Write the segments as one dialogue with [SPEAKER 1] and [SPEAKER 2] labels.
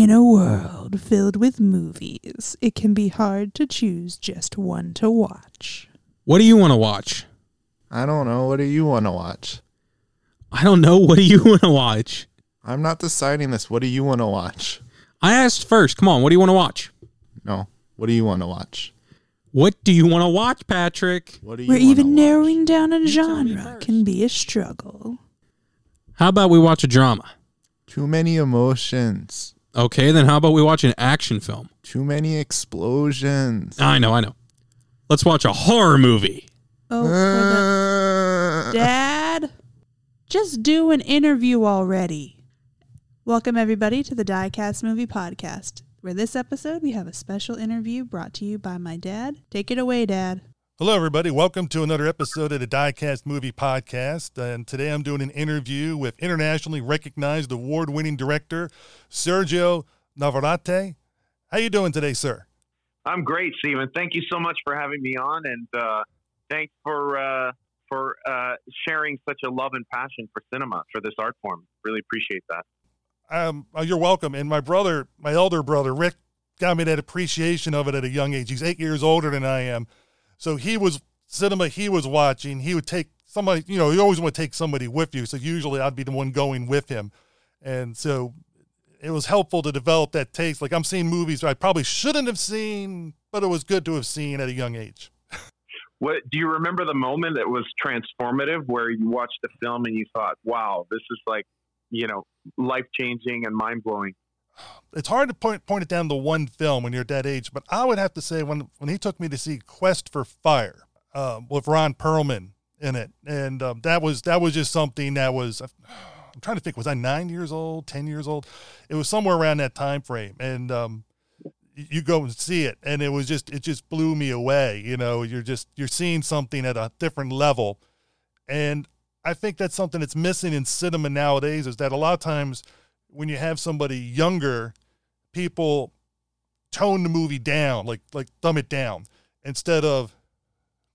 [SPEAKER 1] In a world filled with movies, it can be hard to choose just one to watch.
[SPEAKER 2] What do you want to watch?
[SPEAKER 3] I don't know. What do you want to watch?
[SPEAKER 2] I don't know. What do you want to watch?
[SPEAKER 3] I'm not deciding this. What do you want to watch?
[SPEAKER 2] I asked first. Come on. What do you want to watch?
[SPEAKER 3] No. What do you want to watch?
[SPEAKER 2] What do you want to watch, Patrick?
[SPEAKER 3] What do you
[SPEAKER 1] Where
[SPEAKER 3] wanna
[SPEAKER 1] even
[SPEAKER 3] watch?
[SPEAKER 1] narrowing down a
[SPEAKER 2] tell
[SPEAKER 1] genre can be a struggle.
[SPEAKER 2] How about we watch a drama?
[SPEAKER 3] Too many emotions.
[SPEAKER 2] Okay, then how about we watch an action film?
[SPEAKER 3] Too many explosions.
[SPEAKER 2] I know, I know. Let's watch a horror movie.
[SPEAKER 1] Oh, for the
[SPEAKER 3] Uh,
[SPEAKER 1] dad, just do an interview already. Welcome everybody to the Diecast Movie Podcast. Where this episode we have a special interview brought to you by my dad. Take it away, Dad.
[SPEAKER 4] Hello, everybody. Welcome to another episode of the Diecast Movie Podcast. And today I'm doing an interview with internationally recognized award-winning director Sergio Navarretta. How are you doing today, sir?
[SPEAKER 5] I'm great, Stephen. Thank you so much for having me on, and uh, thanks for uh, for uh, sharing such a love and passion for cinema for this art form. Really appreciate that.
[SPEAKER 4] Um, oh, you're welcome. And my brother, my elder brother Rick, got me that appreciation of it at a young age. He's eight years older than I am, so he was cinema he was watching. He would take somebody, you know, you always want to take somebody with you. So usually I'd be the one going with him, and so it was helpful to develop that taste. Like I'm seeing movies I probably shouldn't have seen, but it was good to have seen at a young age.
[SPEAKER 5] What do you remember the moment that was transformative, where you watched the film and you thought, "Wow, this is like, you know, life changing and mind blowing."
[SPEAKER 4] It's hard to point point it down to one film when you're at that age, but I would have to say when when he took me to see Quest for Fire um, with Ron Perlman in it, and um, that was that was just something that was. I'm trying to think. Was I nine years old, ten years old? It was somewhere around that time frame, and um, you go and see it, and it was just it just blew me away. You know, you're just you're seeing something at a different level, and I think that's something that's missing in cinema nowadays. Is that a lot of times when you have somebody younger, people tone the movie down, like like thumb it down, instead of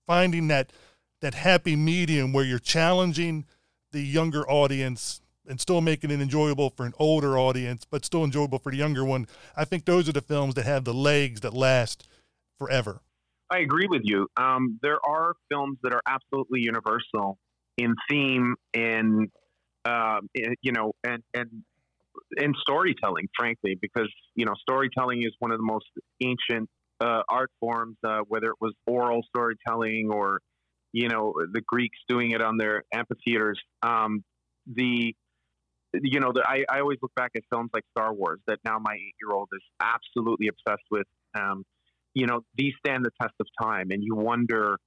[SPEAKER 4] finding that that happy medium where you're challenging the younger audience and still making it enjoyable for an older audience, but still enjoyable for the younger one. I think those are the films that have the legs that last forever.
[SPEAKER 5] I agree with you. Um, there are films that are absolutely universal in theme and um, i- you know and and in storytelling, frankly, because you know storytelling is one of the most ancient uh, art forms. Uh, whether it was oral storytelling or you know the Greeks doing it on their amphitheaters. Um, the you know the, I, I always look back at films like Star Wars that now my eight year old is absolutely obsessed with. Um, you know these stand the test of time, and you wonder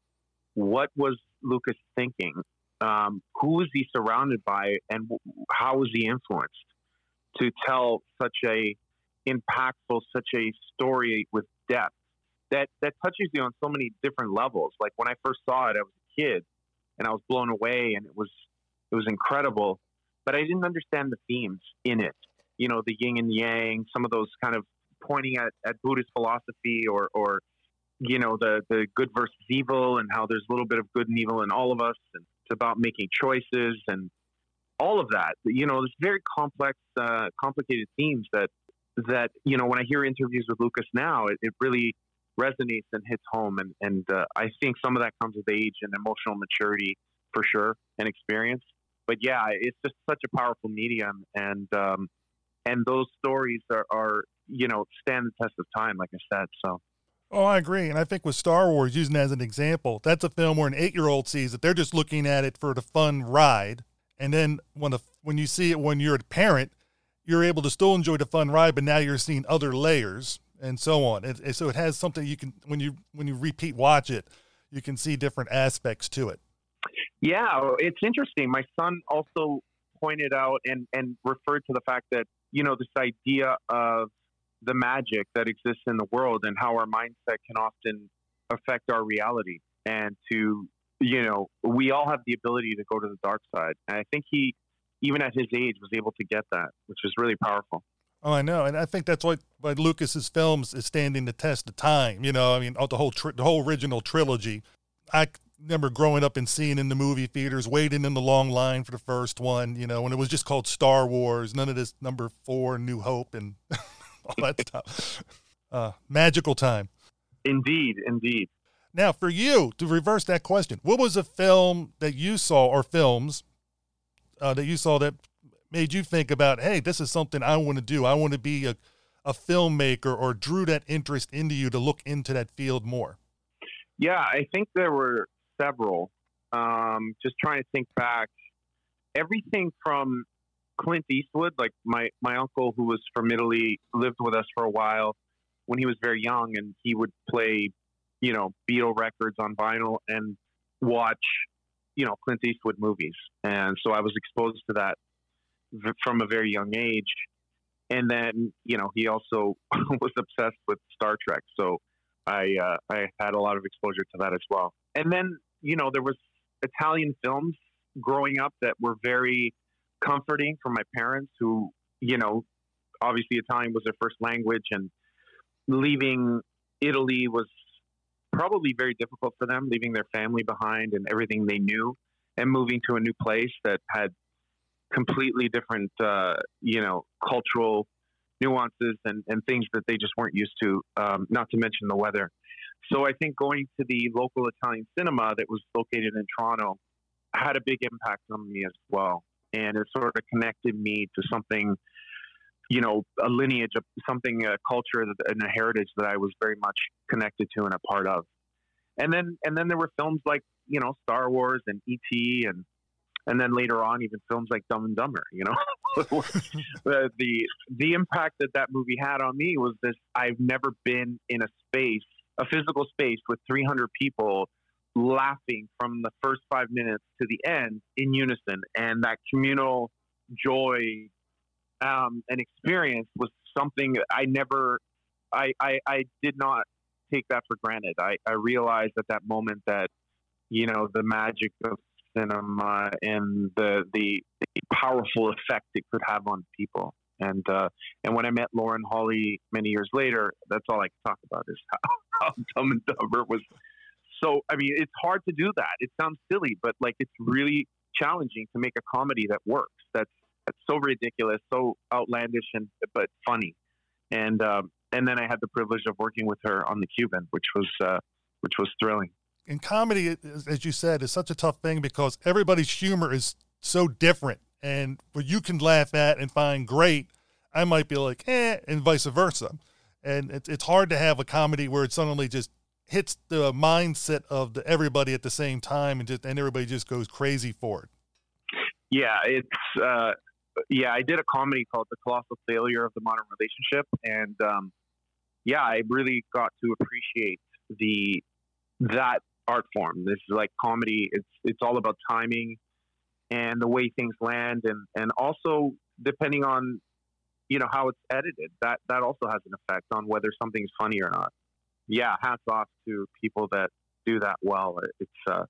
[SPEAKER 5] what was Lucas thinking. Um, who was he surrounded by, and how was he influenced to tell such a impactful, such a story with depth that that touches you on so many different levels. Like when I first saw it, I was a kid, and I was blown away, and it was it was incredible. But I didn't understand the themes in it. You know, the yin and yang, some of those kind of pointing at, at Buddhist philosophy or or you know the the good versus evil and how there's a little bit of good and evil in all of us and it's about making choices and all of that you know there's very complex uh, complicated themes that that you know when i hear interviews with lucas now it, it really resonates and hits home and and uh, i think some of that comes with age and emotional maturity for sure and experience but yeah it's just such a powerful medium and um and those stories are, are you know stand the test of time like i said so
[SPEAKER 4] Oh, I agree. And I think with Star Wars, using that as an example, that's a film where an eight year old sees it. They're just looking at it for the fun ride. And then when, the, when you see it when you're a parent, you're able to still enjoy the fun ride, but now you're seeing other layers and so on. And, it- so it has something you can, when you, when you repeat watch it, you can see different aspects to it.
[SPEAKER 5] Yeah, it's interesting. My son also pointed out and, and referred to the fact that, you know, this idea of the magic that exists in the world and how our mindset can often affect our reality. And to, you know, we all have the ability to go to the dark side. And I think he, even at his age, was able to get that, which is really powerful.
[SPEAKER 4] Oh, I know, and I think that's why why Lucas's films is standing the test of time. You know, I mean, the whole tri- the whole original trilogy. I remember growing up and seeing in the movie theaters, waiting in the long line for the first one. You know, when it was just called Star Wars, none of this number four, New Hope, and all that stuff. Uh, magical time.
[SPEAKER 5] Indeed, indeed.
[SPEAKER 4] Now, for you to reverse that question, what was a film that you saw or films uh, that you saw that made you think about, hey, this is something I want to do. I want to be a, a filmmaker or drew that interest into you to look into that field more?
[SPEAKER 5] Yeah, I think there were several. Um, just trying to think back, everything from Clint Eastwood, like my, my uncle who was from Italy, lived with us for a while when he was very young, and he would play, you know, Beatle records on vinyl and watch, you know, Clint Eastwood movies. And so I was exposed to that v- from a very young age. And then, you know, he also was obsessed with Star Trek. So I, uh, I had a lot of exposure to that as well. And then, you know, there was Italian films growing up that were very comforting for my parents who, you know, obviously Italian was their first language and leaving Italy was probably very difficult for them, leaving their family behind and everything they knew and moving to a new place that had completely different, uh, you know, cultural nuances and, and things that they just weren't used to, um, not to mention the weather. So I think going to the local Italian cinema that was located in Toronto had a big impact on me as well. And it sort of connected me to something, you know, a lineage of something, a culture and a heritage that I was very much connected to and a part of. And then, and then there were films like, you know, Star Wars and E.T. and, and then later on, even films like Dumb and Dumber, you know, the, the, the impact that that movie had on me was this, I've never been in a space, a physical space with 300 people laughing from the first five minutes to the end in unison. And that communal joy um, and experience was something I never, I, I, I did not take that for granted. I, I realized at that moment that, you know, the magic of cinema and the, the, the powerful effect it could have on people. And uh, and when I met Lauren Holly many years later, that's all I could talk about is how, how Dumb and Dumber was so I mean, it's hard to do that. It sounds silly, but like it's really challenging to make a comedy that works. That's so ridiculous, so outlandish, and but funny. And um, and then I had the privilege of working with her on the Cuban, which was uh, which was thrilling.
[SPEAKER 4] And comedy, as you said, is such a tough thing because everybody's humor is so different, and what you can laugh at and find great, I might be like, eh, and vice versa. And it's it's hard to have a comedy where it suddenly just hits the mindset of the, everybody at the same time and just and everybody just goes crazy for it.
[SPEAKER 5] Yeah, it's uh, yeah. I did a comedy called "The Colossal Failure of the Modern Relationship," and um, yeah, I really got to appreciate the that art form. This is like comedy. It's it's all about timing and the way things land, and and also depending on you know how it's edited. That that also has an effect on whether something's funny or not yeah, hats off to people that do that well. It's uh,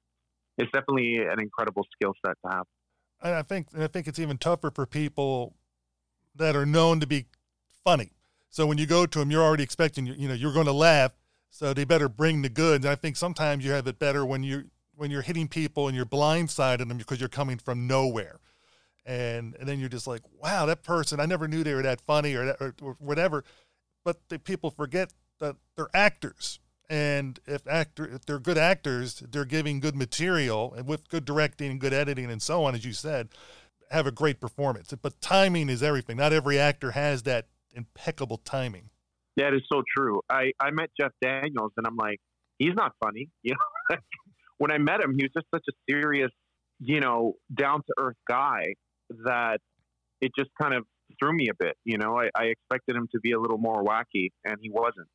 [SPEAKER 5] it's definitely an incredible skill set to have.
[SPEAKER 4] And I think I think it's even tougher for people that are known to be funny. So when you go to them, you're already expecting you know you're going to laugh. So they better bring the goods. And I think sometimes you have it better when you when you're hitting people and you're blindsiding them because you're coming from nowhere. And, and then you're just like, wow, that person, I never knew they were that funny or, that, or, or whatever. But the people forget that they're actors and if actor if they're good actors they're giving good material and with good directing and good editing and so on as you said have a great performance. But timing is everything. Not every actor has that impeccable timing.
[SPEAKER 5] That is so true. I i met jeff daniels and i'm like he's not funny. You know when i met him he was just such a serious you know down to earth guy that it just kind of threw me a bit you know? I, I expected him to be a little more wacky and he wasn't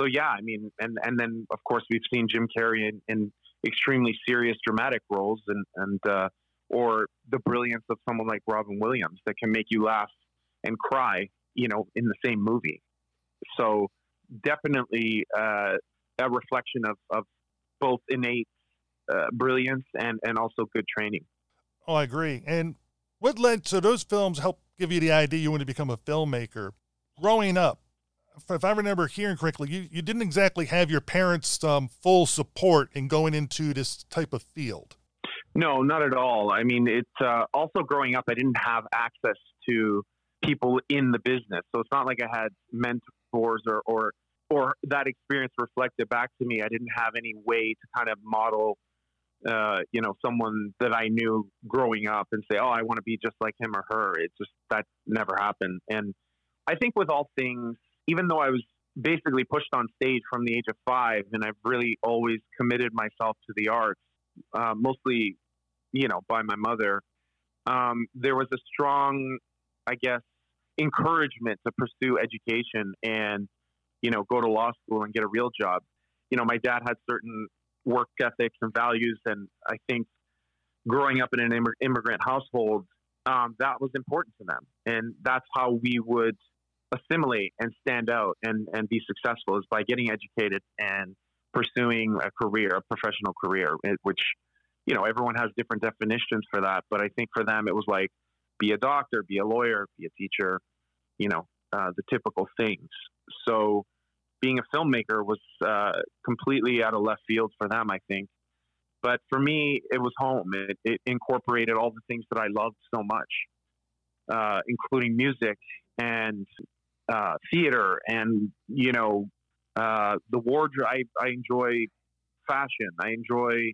[SPEAKER 5] so yeah, I mean, and and then of course we've seen Jim Carrey in, in extremely serious dramatic roles, and and uh, or the brilliance of someone like Robin Williams that can make you laugh and cry, you know, in the same movie. So definitely uh, a reflection of, of both innate uh, brilliance and and also good training.
[SPEAKER 4] Oh, I agree. And what led so those films help give you the idea you want to become a filmmaker? Growing up, if I remember hearing correctly, you, you didn't exactly have your parents' um, full support in going into this type of field.
[SPEAKER 5] No, not at all. I mean, it's uh, also growing up, I didn't have access to people in the business. So it's not like I had mentors or or or that experience reflected back to me. I didn't have any way to kind of model, uh, you know, someone that I knew growing up and say, "Oh, I want to be just like him or her." It just that never happened. And I think with all things, even though I was basically pushed on stage from the age of five, and I've really always committed myself to the arts, uh, mostly, you know, by my mother. Um, there was a strong, I guess, encouragement to pursue education and, you know, go to law school and get a real job. You know, my dad had certain work ethics and values, and I think growing up in an immig- immigrant household, um, that was important to them, and that's how we would assimilate and stand out and, and be successful is by getting educated and pursuing a career, a professional career, which, you know, everyone has different definitions for that. But I think for them, it was like be a doctor, be a lawyer, be a teacher, you know, uh, the typical things. So being a filmmaker was uh, completely out of left field for them, I think. But for me, it was home. It, it incorporated all the things that I loved so much, uh, including music and uh, theater and you know uh, the wardrobe. I, I enjoy fashion. I enjoy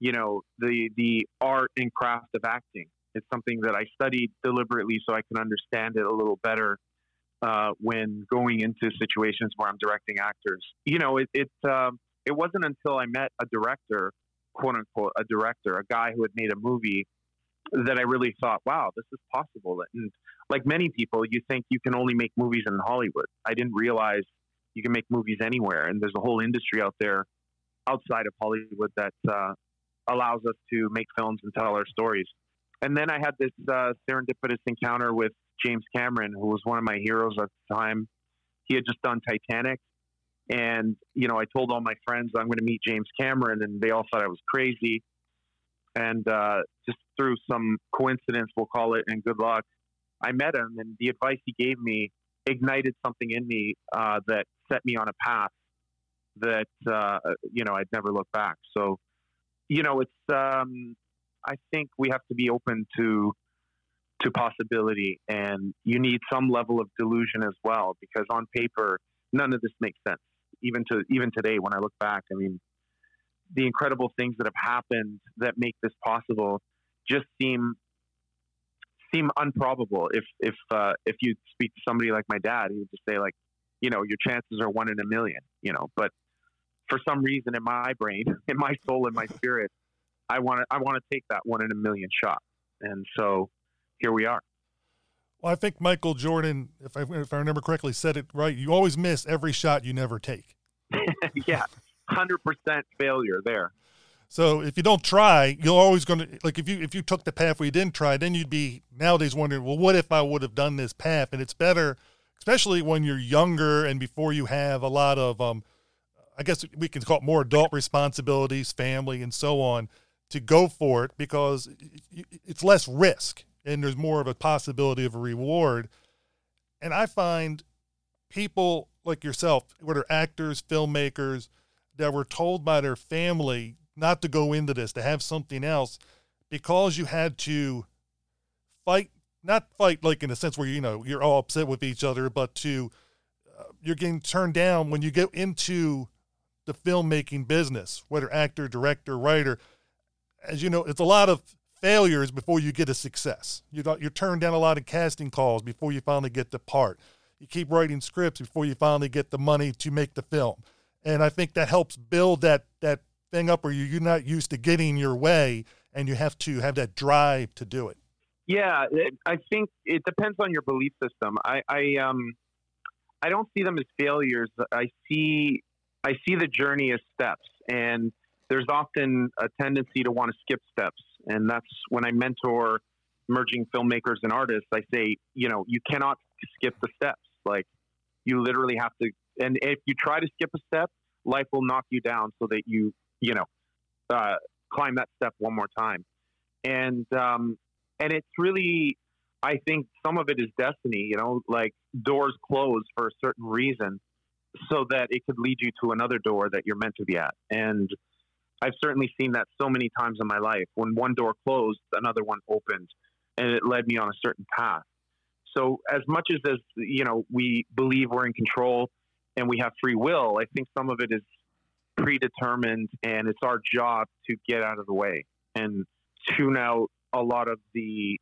[SPEAKER 5] you know the the art and craft of acting. It's something that I studied deliberately so I can understand it a little better uh, when going into situations where I'm directing actors. You know, it it, um, it wasn't until I met a director, quote unquote, a director, a guy who had made a movie, that I really thought, wow, this is possible. And like many people, you think you can only make movies in Hollywood. I didn't realize you can make movies anywhere, and there's a whole industry out there outside of Hollywood that uh, allows us to make films and tell our stories. And then I had this uh, serendipitous encounter with James Cameron, who was one of my heroes at the time. He had just done Titanic, and you know, I told all my friends I'm going to meet James Cameron, and they all thought I was crazy. And uh, just through some coincidence, we'll call it, and good luck, I met him, and the advice he gave me ignited something in me uh, that set me on a path that uh, you know I'd never look back. So, you know, it's um, I think we have to be open to to possibility, and you need some level of delusion as well, because on paper, none of this makes sense. Even to even today, when I look back, I mean, the incredible things that have happened that make this possible just seem seem unprobable. If if uh, if you speak to somebody like my dad, he would just say like, you know, your chances are one in a million. You know, but for some reason in my brain, in my soul, in my spirit, I want to I want to take that one in a million shot, and so here we are.
[SPEAKER 4] Well, I think Michael Jordan, if I if I remember correctly, said it right. You always miss every shot you never take.
[SPEAKER 5] yeah, hundred percent failure there.
[SPEAKER 4] So if you don't try, you're always going to like if you if you took the path where you didn't try, then you'd be nowadays wondering, well, what if I would have done this path? And it's better, especially when you're younger and before you have a lot of um, I guess we can call it more adult responsibilities, family, and so on, to go for it because it's less risk and there's more of a possibility of a reward. And I find people like yourself, whether actors, filmmakers, that were told by their family not to go into this, to have something else, because you had to fight, not fight like in a sense where you know you're all upset with each other, but to uh, you're getting turned down when you get into the filmmaking business, whether actor, director, writer. As you know, it's a lot of failures before you get a success. You you're turned down a lot of casting calls before you finally get the part. You keep writing scripts before you finally get the money to make the film. And I think that helps build that that thing up where you're not used to getting your way and you have to have that drive to do it.
[SPEAKER 5] Yeah, I think it depends on your belief system. I, I um I don't see them as failures. I see I see the journey as steps and there's often a tendency to want to skip steps and that's when I mentor emerging filmmakers and artists. I say, you know, you cannot skip the steps. Like you literally have to, and if you try to skip a step, life will knock you down so that you, you know, uh, climb that step one more time. And um, and it's really, I think some of it is destiny. You know, like doors close for a certain reason, so that it could lead you to another door that you're meant to be at. And I've certainly seen that so many times in my life. When one door closed, another one opened, and it led me on a certain path. so as much as as you know we believe we're in control and we have free will, I think some of it is predetermined, and it's our job to get out of the way and tune out a lot of the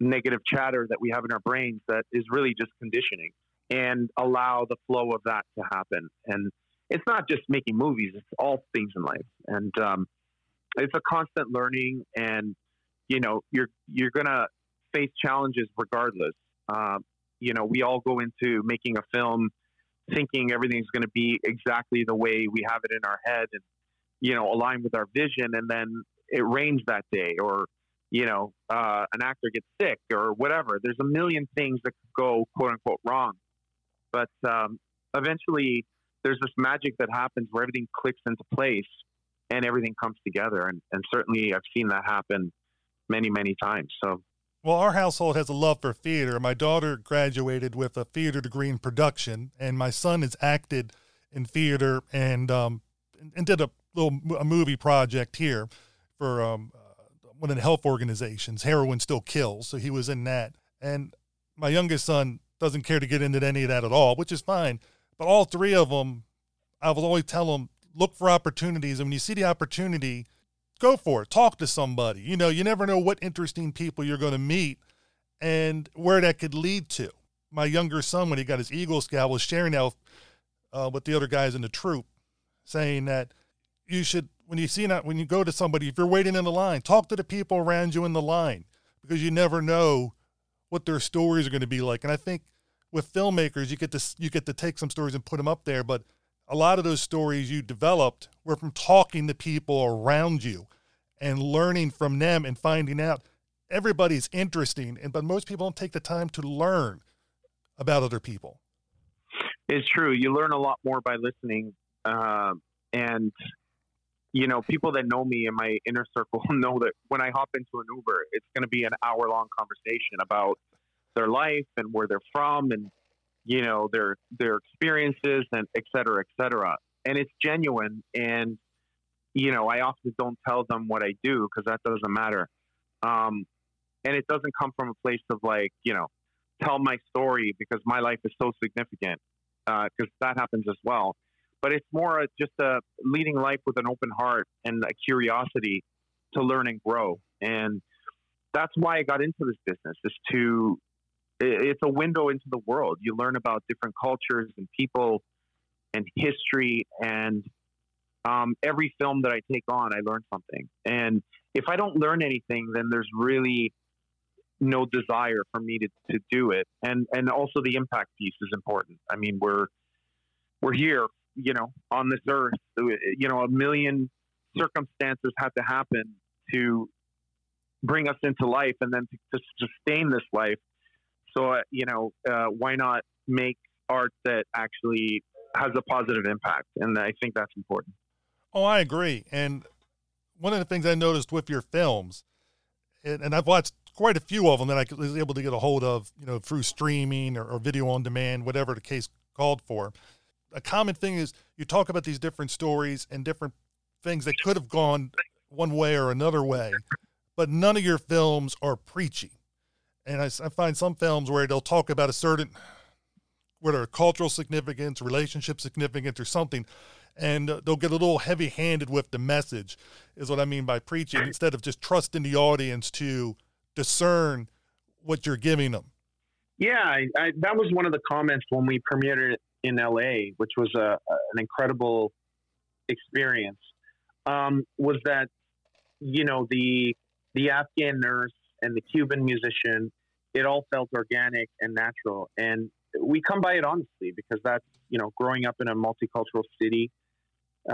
[SPEAKER 5] negative chatter that we have in our brains that is really just conditioning and allow the flow of that to happen. And it's not just making movies; it's all things in life, and um, it's a constant learning. And you know, you're you're gonna face challenges regardless. Um, you know, we all go into making a film thinking everything's going to be exactly the way we have it in our head and you know align with our vision and then it rains that day or you know uh, an actor gets sick or whatever. There's a million things that could go quote unquote wrong. But um, eventually there's this magic that happens where everything clicks into place and everything comes together. And, and certainly i've seen that happen many many times. So
[SPEAKER 4] well, our household has a love for theater. My daughter graduated with a theater degree in production, and my son has acted in theater and um, and did a little a movie project here for um, uh, one of the health organizations. Heroin still kills, so he was in that. And my youngest son doesn't care to get into any of that at all, which is fine. But all three of them, I will always tell them look for opportunities, and when you see the opportunity go for it. Talk to somebody. You know, you never know what interesting people you're going to meet and where that could lead to. My younger son, when he got his Eagle Scout, was sharing that uh, with the other guys in the troop, saying that you should, when you see that, when you go to somebody, if you're waiting in the line, talk to the people around you in the line because you never know what their stories are going to be like. And I think with filmmakers, you get to you get to take some stories and put them up there, but a lot of those stories you developed were from talking to people around you and learning from them and finding out everybody's interesting and but most people don't take the time to learn about other people.
[SPEAKER 5] It's true. You learn a lot more by listening um, and you know people that know me in my inner circle know that when i hop into an uber it's going to be an hour long conversation about their life and where they're from and you know their their experiences and et cetera, et cetera. And it's genuine. And you know, I often don't tell them what I do because that doesn't matter. Um, and it doesn't come from a place of like, you know, tell my story because my life is so significant because uh, that happens as well. But it's more just a leading life with an open heart and a curiosity to learn and grow. And that's why I got into this business is to it's a window into the world. You learn about different cultures and people and history. And um, every film that I take on, I learn something. And if I don't learn anything, then there's really no desire for me to, to do it. And and also the impact piece is important. I mean, we're we're here, you know, on this earth. You know, a million circumstances had to happen to bring us into life and then to, to sustain this life so, you know, uh, why not make art that actually has a positive impact? And I think that's important.
[SPEAKER 4] Oh, I agree. And one of the things I noticed with your films, and, and I've watched quite a few of them that I was able to get a hold of, you know, through streaming or, or video on demand, whatever the case called for. A common thing is you talk about these different stories and different things that could have gone one way or another way, but none of your films are preachy and I, I, find some films where they'll talk about a certain whether cultural significance, relationship significance, or something, and they'll get a little heavy-handed with the message. Is what I mean by preaching, instead of just trusting the audience to discern what you're giving them.
[SPEAKER 5] Yeah, I, I, that was one of the comments when we premiered it in LA, which was a, an incredible experience. Um, was that you know the the Afghan nurse and the Cuban musician it all felt organic and natural. And we come by it honestly because that's, you know, growing up in a multicultural city,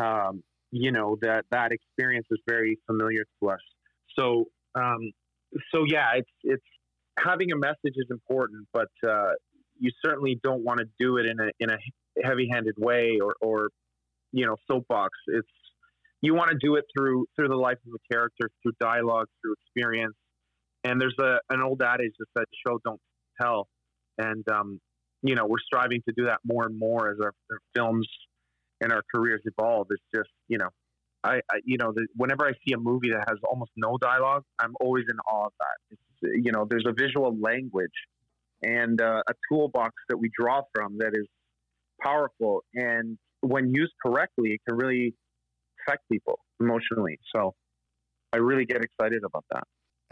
[SPEAKER 5] um, you know, that, that experience is very familiar to us. So, um, so yeah, it's, it's having a message is important, but, uh, you certainly don't want to do it in a, in a heavy handed way or, or, you know, soapbox. It's, you want to do it through, through the life of a character, through dialogue, through experience, and there's a an old adage that says "show don't tell," and um, you know we're striving to do that more and more as our, our films and our careers evolve. It's just you know, I, I you know the, whenever I see a movie that has almost no dialogue, I'm always in awe of that. It's, you know, there's a visual language, and uh, a toolbox that we draw from that is powerful. And when used correctly, it can really affect people emotionally. So I really get excited about that.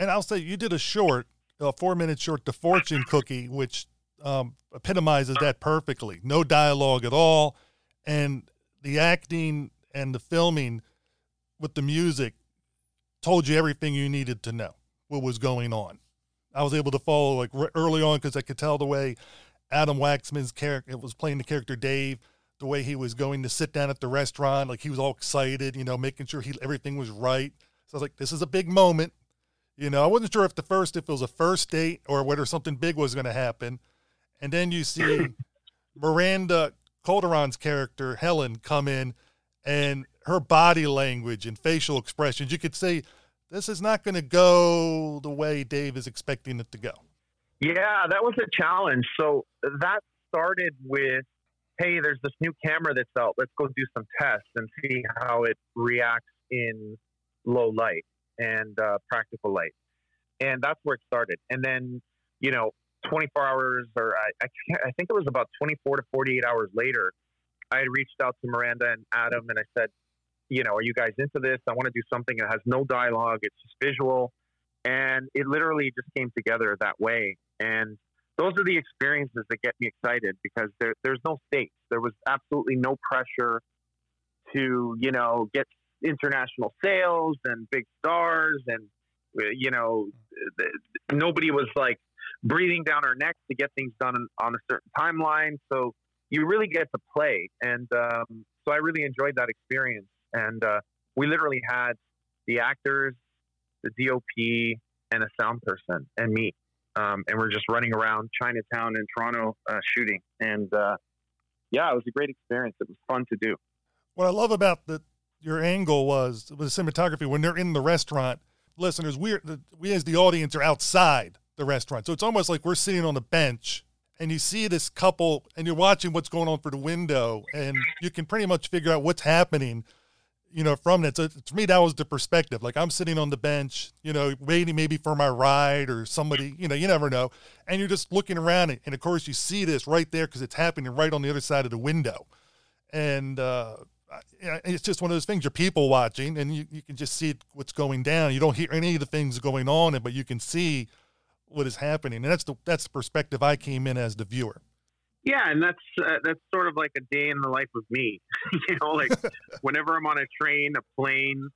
[SPEAKER 4] And I'll say you did a short, a four minute short, The Fortune Cookie, which um, epitomizes that perfectly. No dialogue at all. And the acting and the filming with the music told you everything you needed to know what was going on. I was able to follow like r- early on because I could tell the way Adam Waxman's character was playing the character Dave, the way he was going to sit down at the restaurant, like he was all excited, you know, making sure he everything was right. So I was like, this is a big moment. You know, I wasn't sure if the first if it was a first date or whether something big was going to happen. And then you see Miranda Calderon's character Helen come in, and her body language and facial expressions, you could say this is not going to go the way Dave is expecting it to go.
[SPEAKER 5] Yeah, that was a challenge. So that started with, hey, there's this new camera that's out. Let's go do some tests and see how it reacts in low light and uh, practical light. And that's where it started. And then, you know, 24 hours, or I, I, I think it was about 24 to 48 hours later, I had reached out to Miranda and Adam and I said, you know, are you guys into this? I want to do something that has no dialogue. It's just visual. And it literally just came together that way. And those are the experiences that get me excited because there, there's no stakes. There was absolutely no pressure to, you know, get international sales and big stars. And, you know, nobody was like breathing down our necks to get things done on a certain timeline. So you really get to play. And um, so I really enjoyed that experience. And uh, we literally had the actors, the DOP, and a sound person, and me. Um, and we're just running around Chinatown and Toronto uh, shooting. And uh, yeah, it was a great experience. It was fun to do.
[SPEAKER 4] What I love about the your angle was with the cinematography when they're in the restaurant. Listeners, we are, we as the audience are outside the restaurant, so it's almost like we're sitting on a bench and you see this couple and you're watching what's going on for the window and you can pretty much figure out what's happening you know, from that. So to me, that was the perspective. Like I'm sitting on the bench, you know, waiting maybe for my ride or somebody, you know, you never know. And you're just looking around, and of course, you see this right there because it's happening right on the other side of the window. And uh, it's just one of those things. You're people watching, and you, you can just see what's going down. You don't hear any of the things going on, but you can see what is happening. And that's the that's the perspective I came in as the viewer.
[SPEAKER 5] Yeah, and that's uh, that's sort of like a day in the life of me. you know, like whenever I'm on a train, a plane,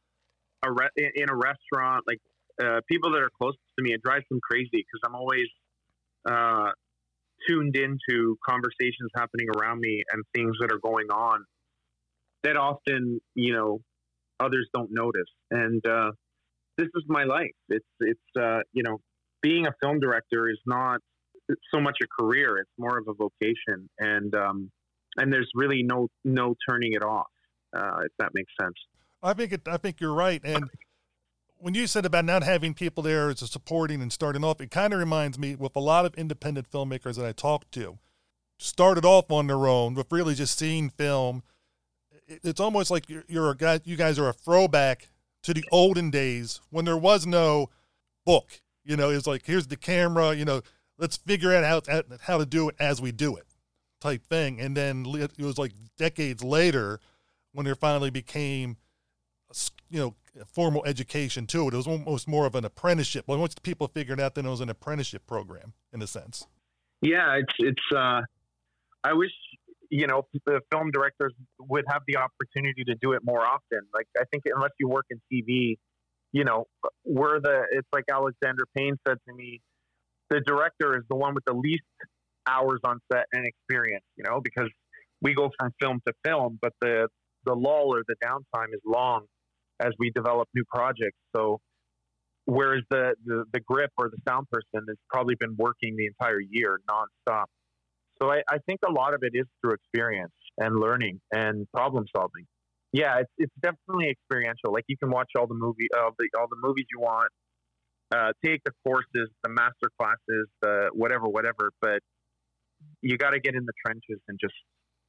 [SPEAKER 5] a re- in a restaurant, like uh, people that are close to me, it drives them crazy because I'm always uh, tuned into conversations happening around me and things that are going on that often, you know, others don't notice. And uh, this is my life. It's it's uh, you know, being a film director is not so much a career; it's more of a vocation, and um, and there's really no no turning it off. Uh, if that makes sense.
[SPEAKER 4] I think it, I think you're right, and when you said about not having people there as a supporting and starting off, it kind of reminds me with a lot of independent filmmakers that I talked to, started off on their own with really just seeing film. It's almost like you're, you're a guy, you guys are a throwback to the olden days when there was no book. You know, it's like here's the camera. You know, let's figure out how, how to do it as we do it type thing. And then it was like decades later when there finally became, you know, formal education to it. It was almost more of an apprenticeship. But once people figured out, then it was an apprenticeship program in a sense.
[SPEAKER 5] Yeah, it's it's. Uh, I wish you know the film directors would have the opportunity to do it more often. Like I think unless you work in TV, you know, we're the. It's like Alexander Payne said to me the director is the one with the least hours on set and experience, you know, because we go from film to film, but the the lull or the downtime is long as we develop new projects. So whereas the, the, the grip or the sound person has probably been working the entire year nonstop. So I, I think a lot of it is through experience and learning and problem solving. Yeah, it's, it's definitely experiential. Like you can watch all the movie, all the all the movies you want, uh, take the courses, the master classes, the whatever, whatever. But you got to get in the trenches and just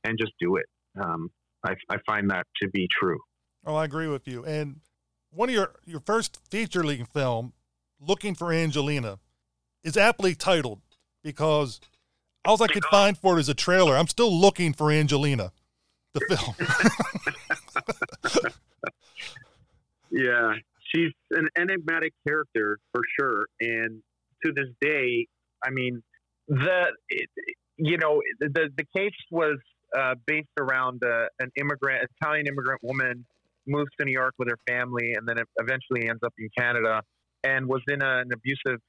[SPEAKER 5] and just do it. Um, I, I find that to be true.
[SPEAKER 4] Oh, I agree with you. And one of your your first feature length film, "Looking for Angelina," is aptly titled because all I could find for it is a trailer. I'm still looking for Angelina, the film.
[SPEAKER 5] Yeah, she's an enigmatic character for sure, and to this day, I mean, the it, you know the the case was uh, based around uh, an immigrant, Italian immigrant woman moves to New York with her family, and then eventually ends up in Canada, and was in a, an abusive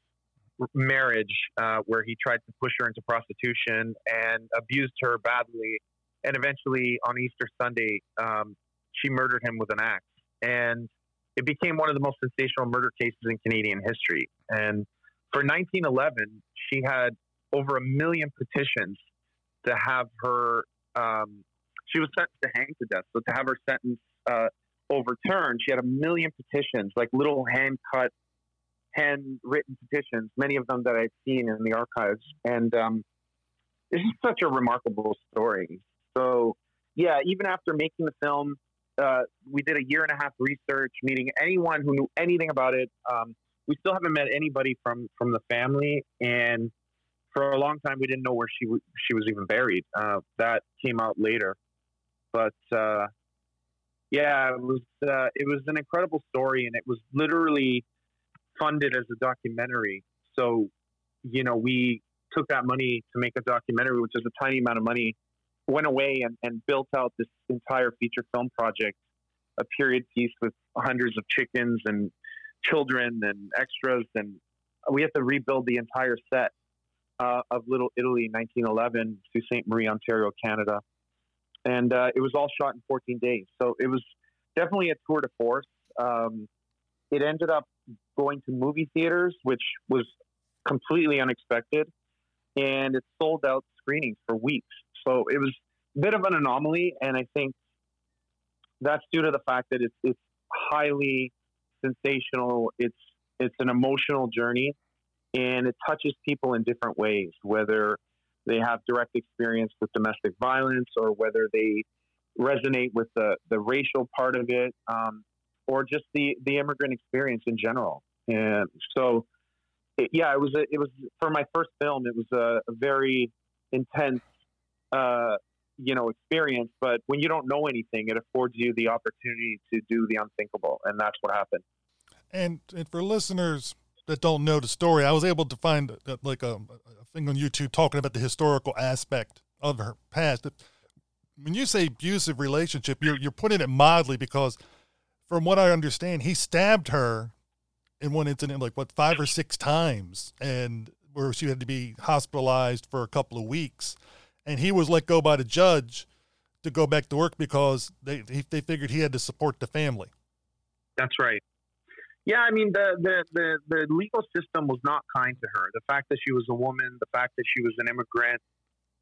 [SPEAKER 5] marriage uh, where he tried to push her into prostitution and abused her badly, and eventually on Easter Sunday, um, she murdered him with an axe, and it became one of the most sensational murder cases in Canadian history. And for 1911, she had over a million petitions to have her. Um, she was sentenced to hang to death. So to have her sentence uh, overturned, she had a million petitions, like little hand cut, handwritten petitions. Many of them that I've seen in the archives, and um, this is such a remarkable story. So yeah, even after making the film, uh, we did a year and a half research, meeting anyone who knew anything about it. Um, we still haven't met anybody from from the family, and for a long time we didn't know where she w- she was even buried. Uh, that came out later, but uh, yeah, it was uh, it was an incredible story, and it was literally funded as a documentary. So, you know, we took that money to make a documentary, which is a tiny amount of money went away and, and built out this entire feature film project, a period piece with hundreds of chickens and children and extras. And we had to rebuild the entire set uh, of Little Italy 1911 to St. Marie, Ontario, Canada. And uh, it was all shot in 14 days. So it was definitely a tour de force. Um, it ended up going to movie theaters, which was completely unexpected. And it sold out screenings for weeks. So it was a bit of an anomaly, and I think that's due to the fact that it's it's highly sensational. It's it's an emotional journey, and it touches people in different ways, whether they have direct experience with domestic violence or whether they resonate with the, the racial part of it um, or just the, the immigrant experience in general. And so, it, yeah, it was a, it was for my first film. It was a, a very intense uh, you know, experience. But when you don't know anything, it affords you the opportunity to do the unthinkable, and that's what happened.
[SPEAKER 4] And and for listeners that don't know the story, I was able to find like a, a thing on YouTube talking about the historical aspect of her past. When you say abusive relationship, you're you're putting it mildly because, from what I understand, he stabbed her in one incident like what five or six times, and where she had to be hospitalized for a couple of weeks and he was let go by the judge to go back to work because they they figured he had to support the family.
[SPEAKER 5] That's right. Yeah, I mean the, the the the legal system was not kind to her. The fact that she was a woman, the fact that she was an immigrant,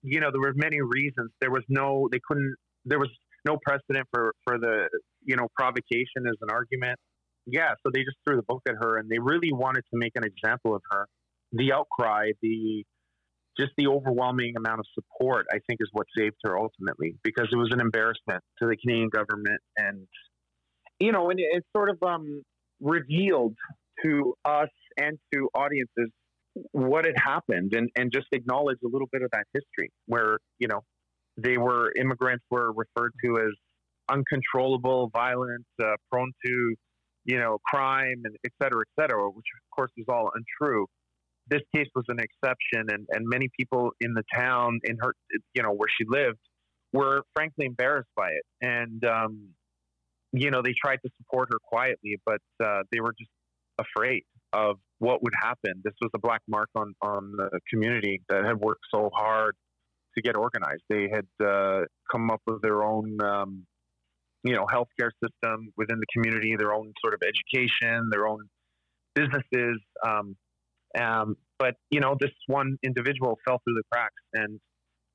[SPEAKER 5] you know, there were many reasons. There was no they couldn't there was no precedent for for the you know provocation as an argument. Yeah, so they just threw the book at her and they really wanted to make an example of her. The outcry, the just the overwhelming amount of support, I think, is what saved her ultimately because it was an embarrassment to the Canadian government. And, you know, and it, sort of um, revealed to us and to audiences what had happened and, and just acknowledge a little bit of that history where, you know, they were immigrants were referred to as uncontrollable, violent, uh, prone to, you know, crime and et cetera, et cetera, which of course is all untrue this case was an exception, and, and many people in the town, in her, you know, where she lived, were frankly embarrassed by it, and um, you know, they tried to support her quietly, but uh, they were just afraid of what would happen. This was a black mark on on the community that had worked so hard to get organized. They had uh, come up with their own. Um, you know, healthcare system within the community, their own sort of education, their own businesses. Um, um, but you know, this one individual fell through the cracks, and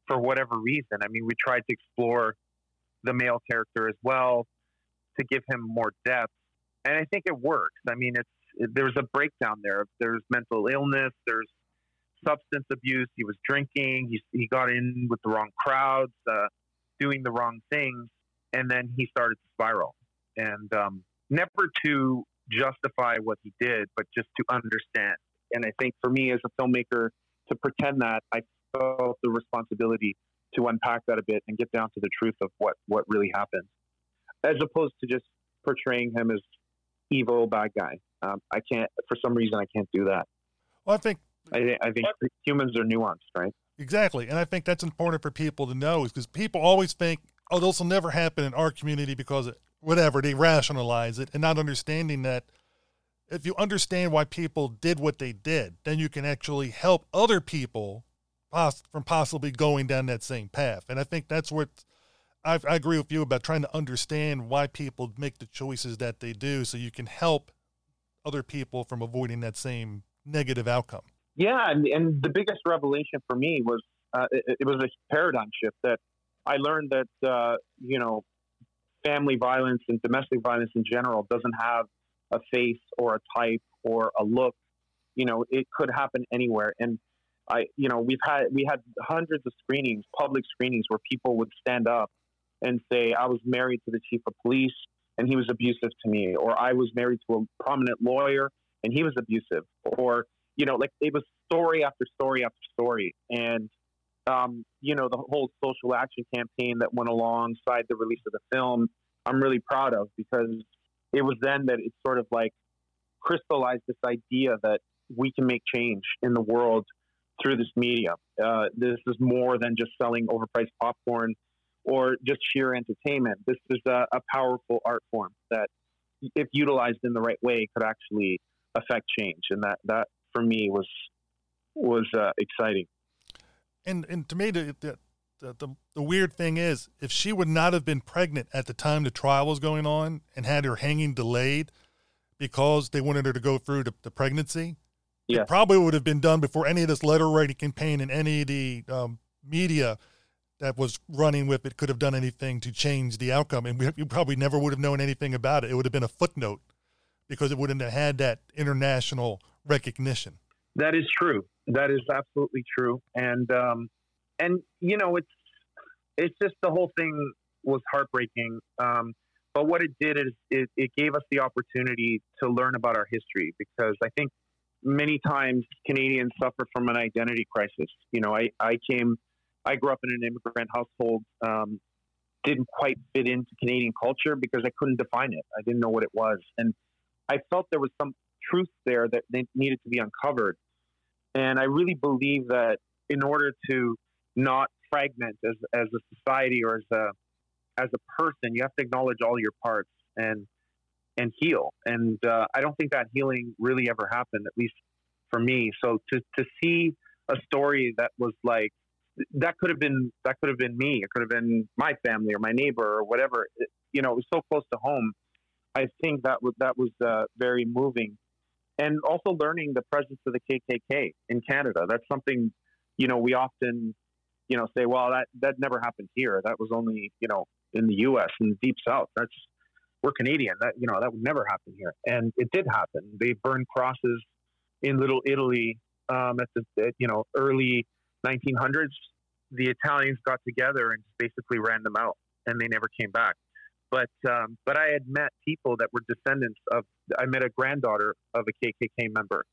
[SPEAKER 5] for whatever reason, I mean, we tried to explore the male character as well to give him more depth, and I think it works. I mean, it's it, there's a breakdown there. There's mental illness. There's substance abuse. He was drinking. He he got in with the wrong crowds, uh, doing the wrong things, and then he started to spiral. And um, never to justify what he did, but just to understand and I think for me as a filmmaker to pretend that, I felt the responsibility to unpack that a bit and get down to the truth of what what really happened, as opposed to just portraying him as evil bad guy. Um, I can't for some reason I can't do that.
[SPEAKER 4] Well, I think
[SPEAKER 5] I, I think humans are nuanced, right?
[SPEAKER 4] Exactly. And I think that's important for people to know is because people always think, oh, this will never happen in our community because it, whatever, they rationalize it and not understanding that if you understand why people did what they did, then you can actually help other people poss- from possibly going down that same path. And I think that's what I, I agree with you about trying to understand why people make the choices that they do so you can help other people from avoiding that same negative outcome.
[SPEAKER 5] Yeah, and, and the biggest revelation for me was uh, it, it, was a paradigm shift that I learned that uh, you know family violence and domestic violence in general doesn't have a face or a type or a look. You know, it could happen anywhere. And I, you know, we've had we had hundreds of screenings, public screenings, where people would stand up and say, "I was married to the chief of police, and he was abusive to me," or "I was married to a prominent lawyer, and he was abusive," or you know, like it was story after story after story, and um, you know, the whole social action campaign that went alongside the release of the film, I'm really proud of because it was then that it sort of like crystallized this idea that we can make change in the world through this media. Uh, this is more than just selling overpriced popcorn or just sheer entertainment. This is a, a powerful art form that, if utilized in the right way, could actually affect change. And that, that for me was was uh, exciting.
[SPEAKER 4] And and to me, the, the the the weird thing is, if she would not have been pregnant at the time the trial was going on and had her hanging delayed because they wanted her to go through the, the pregnancy,
[SPEAKER 5] yeah.
[SPEAKER 4] it probably would have been done before any of this letter writing campaign and any of the um, media that was running with it could have done anything to change the outcome. And we, we probably never would have known anything about it. It would have been a footnote because it wouldn't have had that international recognition.
[SPEAKER 5] That is true. That is absolutely true. And um, and you know, it's it's just the whole thing was heartbreaking. Um, but what it did is it, it gave us the opportunity to learn about our history because I think many times Canadians suffer from an identity crisis. You know, I, I came, I grew up in an immigrant household, um, didn't quite fit into Canadian culture because I couldn't define it. I didn't know what it was. And I felt there was some truth there that they needed to be uncovered. And I really believe that in order to not fragment as, as a society or as a as a person, you have to acknowledge all your parts and and heal. And uh, I don't think that healing really ever happened, at least for me. So to to see a story that was like that could have been that could have been me. It could have been my family or my neighbor or whatever. It, you know, it was so close to home. I think that was that was uh, very moving and also learning the presence of the KKK in Canada. That's something, you know, we often, you know, say, well, that that never happened here. That was only, you know, in the U.S. in the Deep South. That's we're Canadian. That you know, that would never happen here, and it did happen. They burned crosses in Little Italy um, at the at, you know early 1900s. The Italians got together and basically ran them out, and they never came back. But um, but I had met people that were descendants of. I met a granddaughter of a KKK member,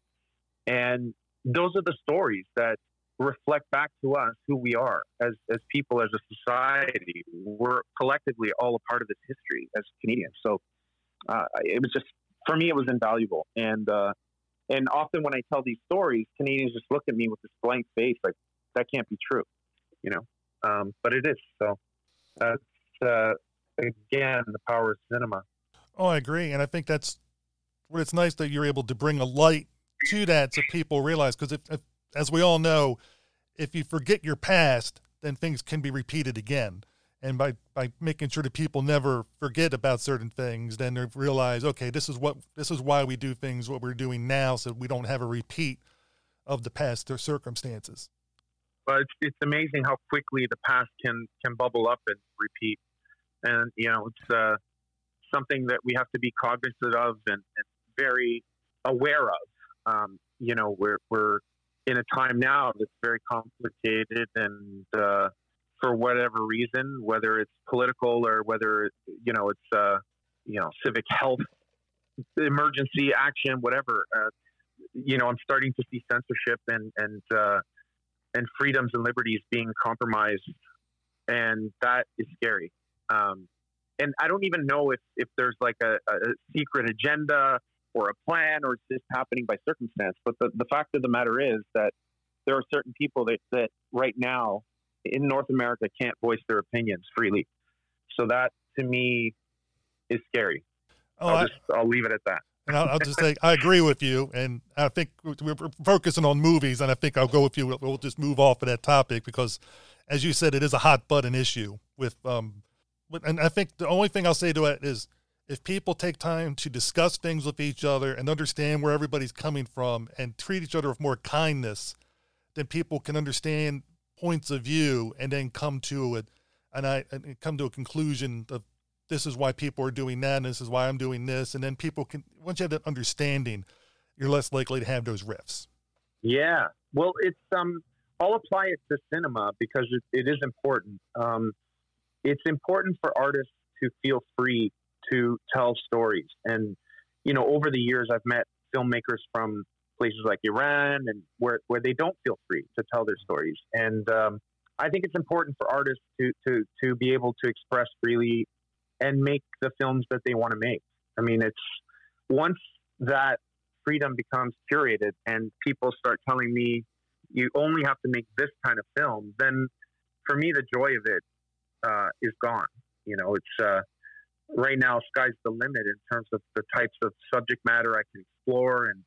[SPEAKER 5] and those are the stories that reflect back to us who we are as as people, as a society. We're collectively all a part of this history as Canadians. So uh, it was just for me, it was invaluable, and uh, and often when I tell these stories, Canadians just look at me with this blank face, like that can't be true, you know. Um, but it is. So that's uh, again the power of cinema.
[SPEAKER 4] Oh, I agree, and I think that's what it's nice that you're able to bring a light to that so people realize because if, if, as we all know, if you forget your past, then things can be repeated again. And by, by making sure that people never forget about certain things, then they realize, okay, this is what this is why we do things what we're doing now, so we don't have a repeat of the past or circumstances.
[SPEAKER 5] But it's, it's amazing how quickly the past can can bubble up and repeat and you know it's uh, something that we have to be cognizant of and, and very aware of. Um, you know, we're we're in a time now that's very complicated, and uh, for whatever reason, whether it's political or whether you know it's uh, you know civic health emergency action, whatever. Uh, you know, I'm starting to see censorship and and uh, and freedoms and liberties being compromised, and that is scary. Um, and I don't even know if if there's like a, a secret agenda or a plan or it's just happening by circumstance. But the, the fact of the matter is that there are certain people that, that right now in North America can't voice their opinions freely. So that to me is scary.
[SPEAKER 4] Oh,
[SPEAKER 5] I'll,
[SPEAKER 4] I,
[SPEAKER 5] just, I'll leave it at that.
[SPEAKER 4] and I'll, I'll just say I agree with you, and I think we're focusing on movies, and I think I'll go with you. We'll, we'll just move off of that topic because, as you said, it is a hot button issue with. Um, with- and I think the only thing I'll say to it is, if people take time to discuss things with each other and understand where everybody's coming from and treat each other with more kindness, then people can understand points of view and then come to it and I and come to a conclusion of this is why people are doing that and this is why I'm doing this and then people can once you have that understanding you're less likely to have those riffs.
[SPEAKER 5] Yeah. Well, it's um. I'll apply it to cinema because it, it is important. Um, it's important for artists to feel free to tell stories, and you know, over the years, I've met filmmakers from places like Iran and where where they don't feel free to tell their stories, and um, I think it's important for artists to to to be able to express freely and make the films that they want to make. I mean, it's once that freedom becomes curated and people start telling me you only have to make this kind of film, then for me the joy of it uh, is gone. You know, it's uh, right now sky's the limit in terms of the types of subject matter I can explore and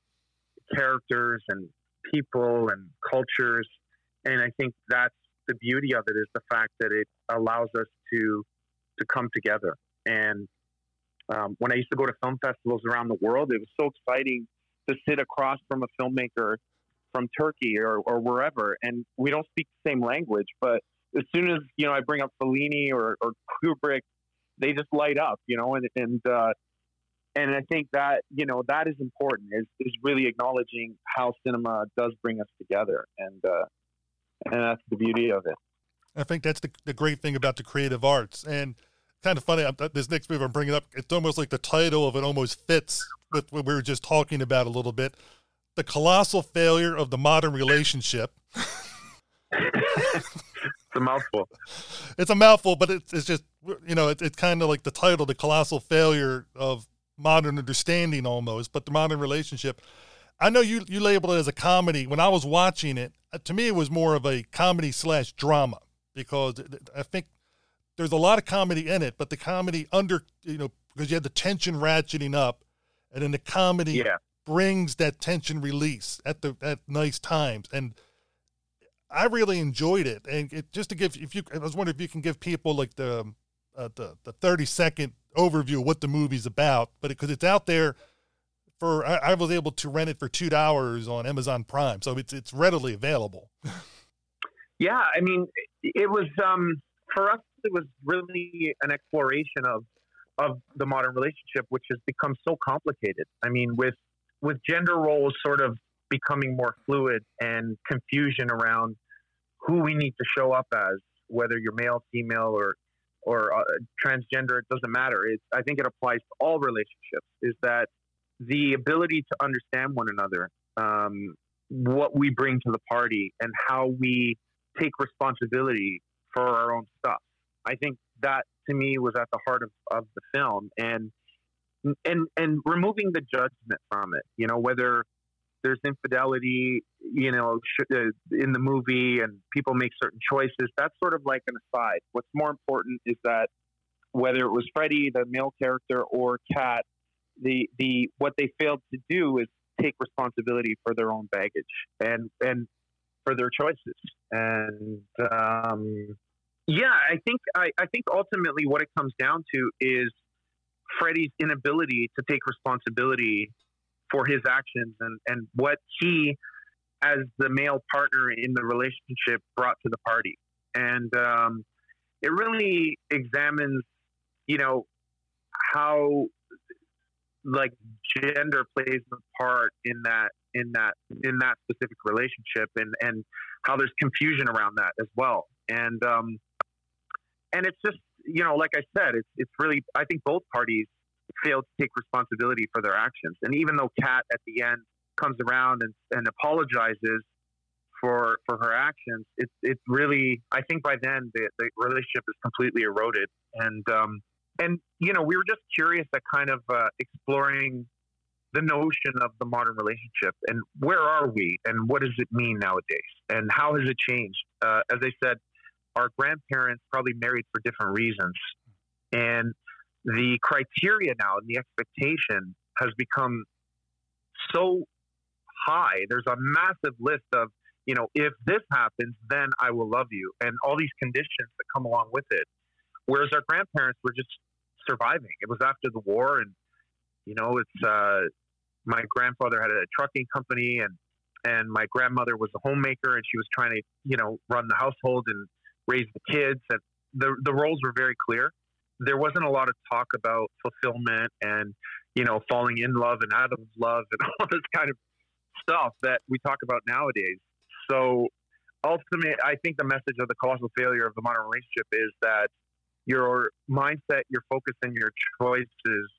[SPEAKER 5] characters and people and cultures. And I think that's the beauty of it is the fact that it allows us to to come together. And um, when I used to go to film festivals around the world, it was so exciting to sit across from a filmmaker from Turkey or, or wherever, and we don't speak the same language, but as soon as you know I bring up Fellini or, or Kubrick, they just light up, you know, and and uh, and I think that you know that is important is is really acknowledging how cinema does bring us together, and uh, and that's the beauty of it.
[SPEAKER 4] I think that's the, the great thing about the creative arts. And kind of funny, I'm, this next movie I'm bringing up, it's almost like the title of it almost fits with what we were just talking about a little bit. The colossal failure of the modern relationship.
[SPEAKER 5] It's a mouthful.
[SPEAKER 4] It's a mouthful, but it's, it's just, you know, it, it's kind of like the title, the colossal failure of modern understanding almost, but the modern relationship. I know you, you labeled it as a comedy. When I was watching it, uh, to me, it was more of a comedy slash drama because I think there's a lot of comedy in it, but the comedy under, you know, because you had the tension ratcheting up and then the comedy
[SPEAKER 5] Yeah.
[SPEAKER 4] brings that tension release at the at nice times and I really enjoyed it and it, just to give if you I was wondering if you can give people like the uh, the the 30 second overview of what the movie's about but because it's out there for I, I was able to rent it for two dollars on Amazon Prime so it's it's readily available
[SPEAKER 5] Yeah, I mean, it was um, for us. It was really an exploration of of the modern relationship, which has become so complicated. I mean, with with gender roles sort of becoming more fluid and confusion around who we need to show up as, whether you're male, female, or or uh, transgender, it doesn't matter. It's, I think it applies to all relationships. Is that the ability to understand one another, um, what we bring to the party, and how we take responsibility for our own stuff. I think that to me was at the heart of, of the film and and and removing the judgment from it. You know, whether there's infidelity, you know, uh, in the movie and people make certain choices, that's sort of like an aside. What's more important is that whether it was Freddie, the male character, or Kat, the the what they failed to do is take responsibility for their own baggage and and for their choices. And um, yeah, I think I, I think ultimately what it comes down to is Freddie's inability to take responsibility for his actions and, and what he, as the male partner in the relationship, brought to the party. And um, it really examines, you know, how like gender plays a part in that in that in that specific relationship and and how there's confusion around that as well and um and it's just you know like i said it's it's really i think both parties failed to take responsibility for their actions. And even though kat at the end comes around and, and apologizes for for her actions, it's it's really I think by then the, the relationship is completely eroded, and um, and you know we were just curious at kind of uh, exploring the notion of the modern relationship and where are we and what does it mean nowadays? And how has it changed? Uh, as I said, our grandparents probably married for different reasons, and the criteria now and the expectation has become so high. There's a massive list of, you know, if this happens, then I will love you, and all these conditions that come along with it. Whereas our grandparents were just surviving. It was after the war, and you know, it's uh, my grandfather had a trucking company, and and my grandmother was a homemaker, and she was trying to, you know, run the household and raise the kids, and the the roles were very clear. There wasn't a lot of talk about fulfillment and you know falling in love and out of love and all this kind of stuff that we talk about nowadays. So ultimately, I think the message of the colossal failure of the modern relationship is that your mindset, your focus, and your choices,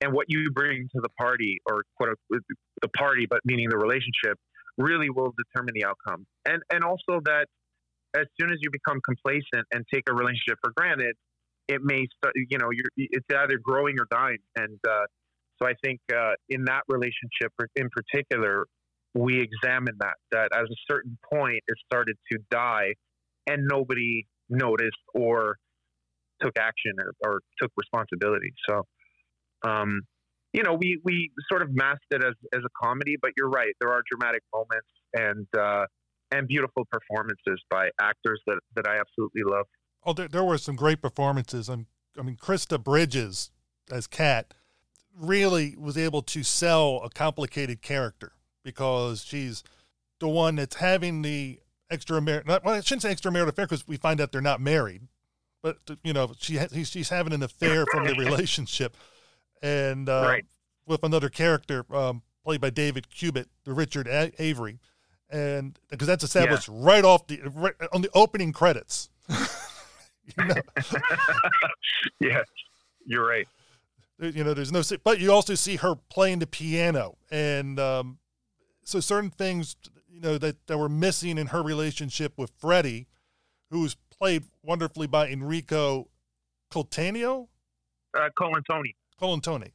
[SPEAKER 5] and what you bring to the party, or quote the party, but meaning the relationship, really will determine the outcome. And and also that as soon as you become complacent and take a relationship for granted, it may. You know, it's either growing or dying. And uh, so I think uh, in that relationship in particular, we examined that. That at a certain point, it started to die, and nobody noticed or took action or, or took responsibility. So, um, you know, we, we sort of masked it as, as a comedy, but you're right. There are dramatic moments and, uh, and beautiful performances by actors that, that I absolutely love.
[SPEAKER 4] Oh, there, there were some great performances. I'm, I mean, Krista Bridges as Kat really was able to sell a complicated character because she's the one that's having the extramarital. Well, I shouldn't say extramarital affair because we find out they're not married, but you know she she's having an affair from the relationship, and uh,
[SPEAKER 5] Right.
[SPEAKER 4] with another character um, played by David Cubitt, the Richard A- Avery, and because that's established right off the right on the opening credits. you know,
[SPEAKER 5] yeah, you're right.
[SPEAKER 4] You know, there's no, but you also see her playing the piano, and um, so certain things, you know, that that were missing in her relationship with Freddie, who was played wonderfully by Enrico Coltaneo,
[SPEAKER 5] Uh, Colin Tony,
[SPEAKER 4] Colantoni.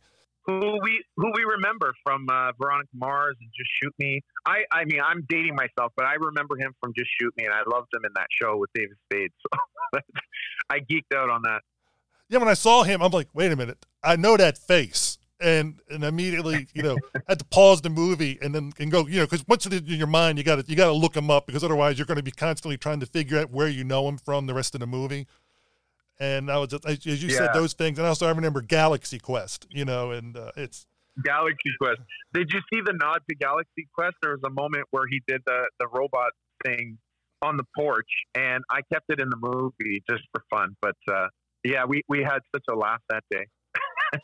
[SPEAKER 5] Who we who we remember from uh, Veronica Mars and Just Shoot Me. I I mean I'm dating myself, but I remember him from Just Shoot Me, and I loved him in that show with David Spade. So I geeked out on that.
[SPEAKER 4] Yeah, when I saw him, I'm like, wait a minute, I know that face. And and immediately, you know, had to pause the movie and then and go, you know, because once it's in your mind, you got to you got to look him up because otherwise you're going to be constantly trying to figure out where you know him from the rest of the movie. And I was just, as you said, those things, and also I remember Galaxy Quest, you know, and uh, it's
[SPEAKER 5] Galaxy Quest. Did you see the nod to Galaxy Quest? There was a moment where he did the the robot thing on the porch, and I kept it in the movie just for fun. But uh, yeah, we we had such a laugh that day.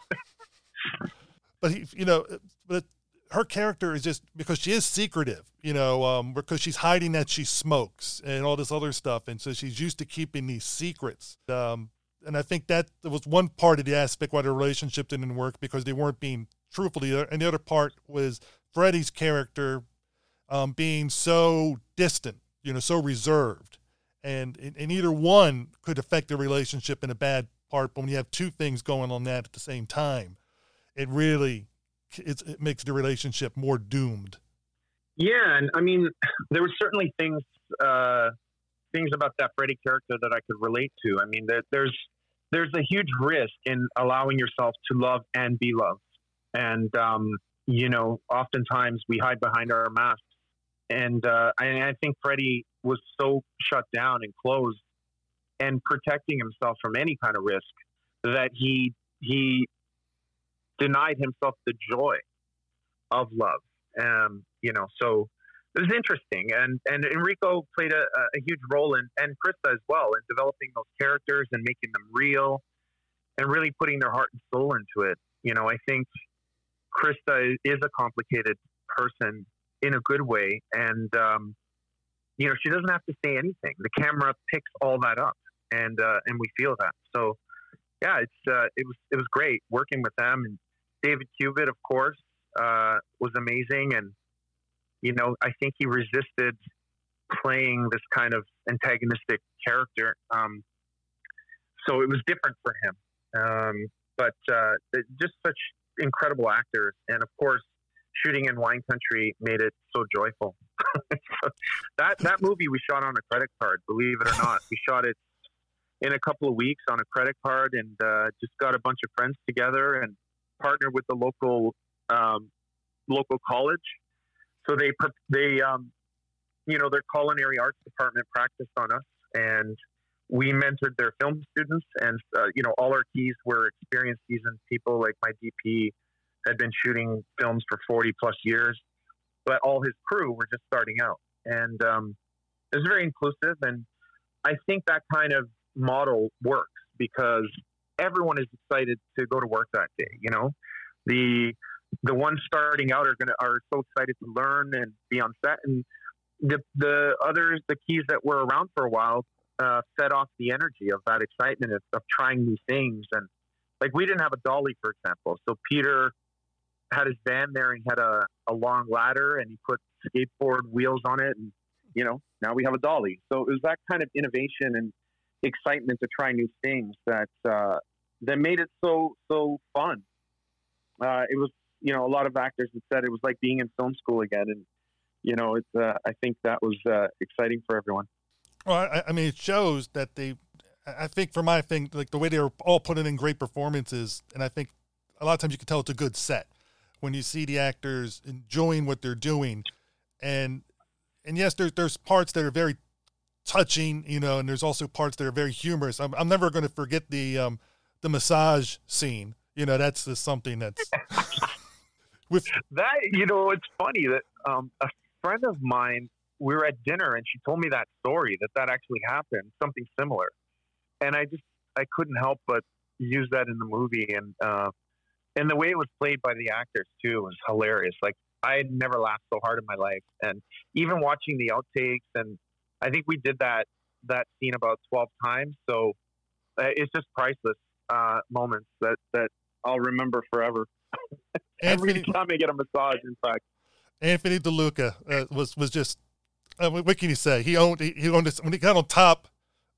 [SPEAKER 4] but he, you know, but her character is just because she is secretive, you know, um, because she's hiding that she smokes and all this other stuff, and so she's used to keeping these secrets. Um, and I think that was one part of the aspect why the relationship didn't work because they weren't being truthful. Other- And the other part was Freddie's character um, being so distant, you know, so reserved, and and either one could affect the relationship in a bad part. But when you have two things going on that at the same time, it really it makes the relationship more doomed.
[SPEAKER 5] Yeah, and I mean, there were certainly things uh, things about that Freddy character that I could relate to. I mean, there, there's there's a huge risk in allowing yourself to love and be loved, and um, you know, oftentimes we hide behind our masks, and uh, I, I think Freddy was so shut down and closed and protecting himself from any kind of risk that he he denied himself the joy of love. Um, you know, so it was interesting, and and Enrico played a, a huge role in, and Krista as well, in developing those characters and making them real, and really putting their heart and soul into it. You know, I think Krista is a complicated person in a good way, and um, you know, she doesn't have to say anything. The camera picks all that up, and uh, and we feel that. So, yeah, it's uh, it was it was great working with them, and David Cubitt, of course, uh, was amazing, and you know, I think he resisted playing this kind of antagonistic character. Um, so it was different for him. Um, but uh, just such incredible actors, and of course, shooting in wine country made it so joyful. So that that movie we shot on a credit card. Believe it or not, we shot it in a couple of weeks on a credit card, and uh, just got a bunch of friends together and partnered with the local um, local college. So they they um, you know their culinary arts department practiced on us, and we mentored their film students, and uh, you know all our keys were experienced seasoned people. Like my DP had been shooting films for forty plus years, but all his crew were just starting out, and um, it was very inclusive. And I think that kind of model works because everyone is excited to go to work that day. You know, the the ones starting out are gonna are so excited to learn and be on set, and the the others, the keys that were around for a while, uh, fed off the energy of that excitement of, of trying new things. And like we didn't have a dolly, for example, so Peter had his van there and he had a, a long ladder and he put skateboard wheels on it, and you know now we have a dolly. So it was that kind of innovation and excitement to try new things that uh, that made it so so fun. Uh, it was you know a lot of actors had said it was like being in film school again, and you know it's uh, I think that was uh, exciting for everyone.
[SPEAKER 4] Well, I, I mean, it shows that they. I I think for my thing, like the way they were all putting in great performances, and I think a lot of times you can tell it's a good set when you see the actors enjoying what they're doing, and and yes, there's there's parts that are very touching, you know, and there's also parts that are very humorous. I'm I'm never going to forget the um the massage scene. You know, that's just something that's with
[SPEAKER 5] That you know, it's funny that um, a friend of mine. We were at dinner and she told me that story that that actually happened, something similar, and I just I couldn't help but use that in the movie and uh, and the way it was played by the actors too was hilarious. Like I had never laughed so hard in my life, and even watching the outtakes and I think we did that that scene about twelve times. So uh, it's just priceless uh, moments that that I'll remember forever. Every
[SPEAKER 4] Anthony
[SPEAKER 5] time I get a massage, in fact.
[SPEAKER 4] Anthony DeLuca uh, was was just uh, what can you say? He owned he, he owned this, when he got on top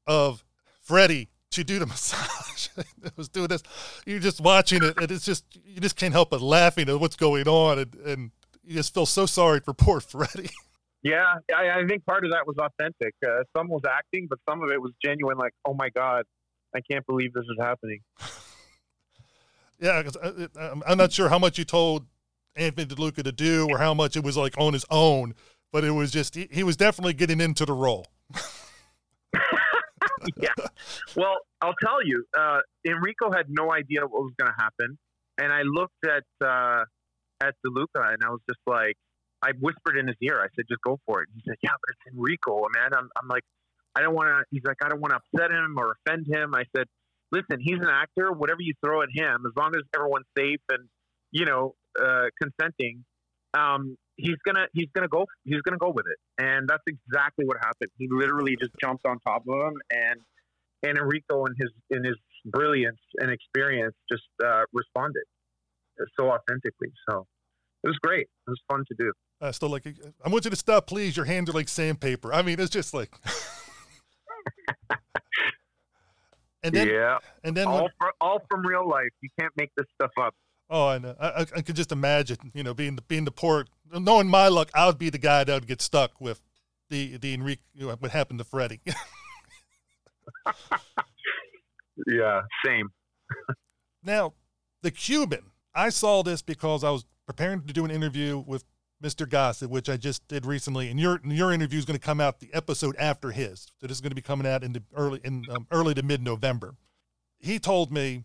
[SPEAKER 4] of Freddie to do the massage. it was doing this. You're just watching it, and it's just you just can't help but laughing at what's going on, and, and you just feel so sorry for poor Freddie.
[SPEAKER 5] Yeah, I, I think part of that was authentic. Uh, some was acting, but some of it was genuine. Like, oh my god, I can't believe this is happening.
[SPEAKER 4] yeah, because I'm I'm not sure how much you told Anthony DeLuca to do, or how much it was like on his own, but it was just he, he was definitely getting into the role.
[SPEAKER 5] yeah. Well, I'll tell you, uh, Enrico had no idea what was going to happen, and I looked at uh, at DeLuca, and I was just like, I whispered in his ear. I said, "Just go for it." He said, "Yeah, but it's Enrico, man." I'm, I'm like, I don't want to. He's like, I don't want to upset him or offend him. I said, "Listen, he's an actor. Whatever you throw at him, as long as everyone's safe and you know uh, consenting, um, he's gonna he's gonna go he's gonna go with it." And that's exactly what happened. He literally just jumped on top of him, and and Enrico in his in his brilliance and experience just uh, responded so authentically. So it was great. It was fun to do.
[SPEAKER 4] I still like. I want you to stop, please. Your hands are like sandpaper. I mean, it's just like. and then,
[SPEAKER 5] yeah,
[SPEAKER 4] and then,
[SPEAKER 5] all
[SPEAKER 4] when,
[SPEAKER 5] fr- all from real life. You can't make this stuff up.
[SPEAKER 4] oh, I know. I, I, I could just imagine, you know, being the being the poor, knowing my luck, I would be the guy that would get stuck with the the Enrique. You know, what happened to Freddie?
[SPEAKER 5] Yeah, same.
[SPEAKER 4] now, the Cuban. I saw this because I was preparing to do an interview with Mr. Gossett, which I just did recently, and your your interview is going to come out the episode after his. So this is going to be coming out in the early in um, early to mid November. He told me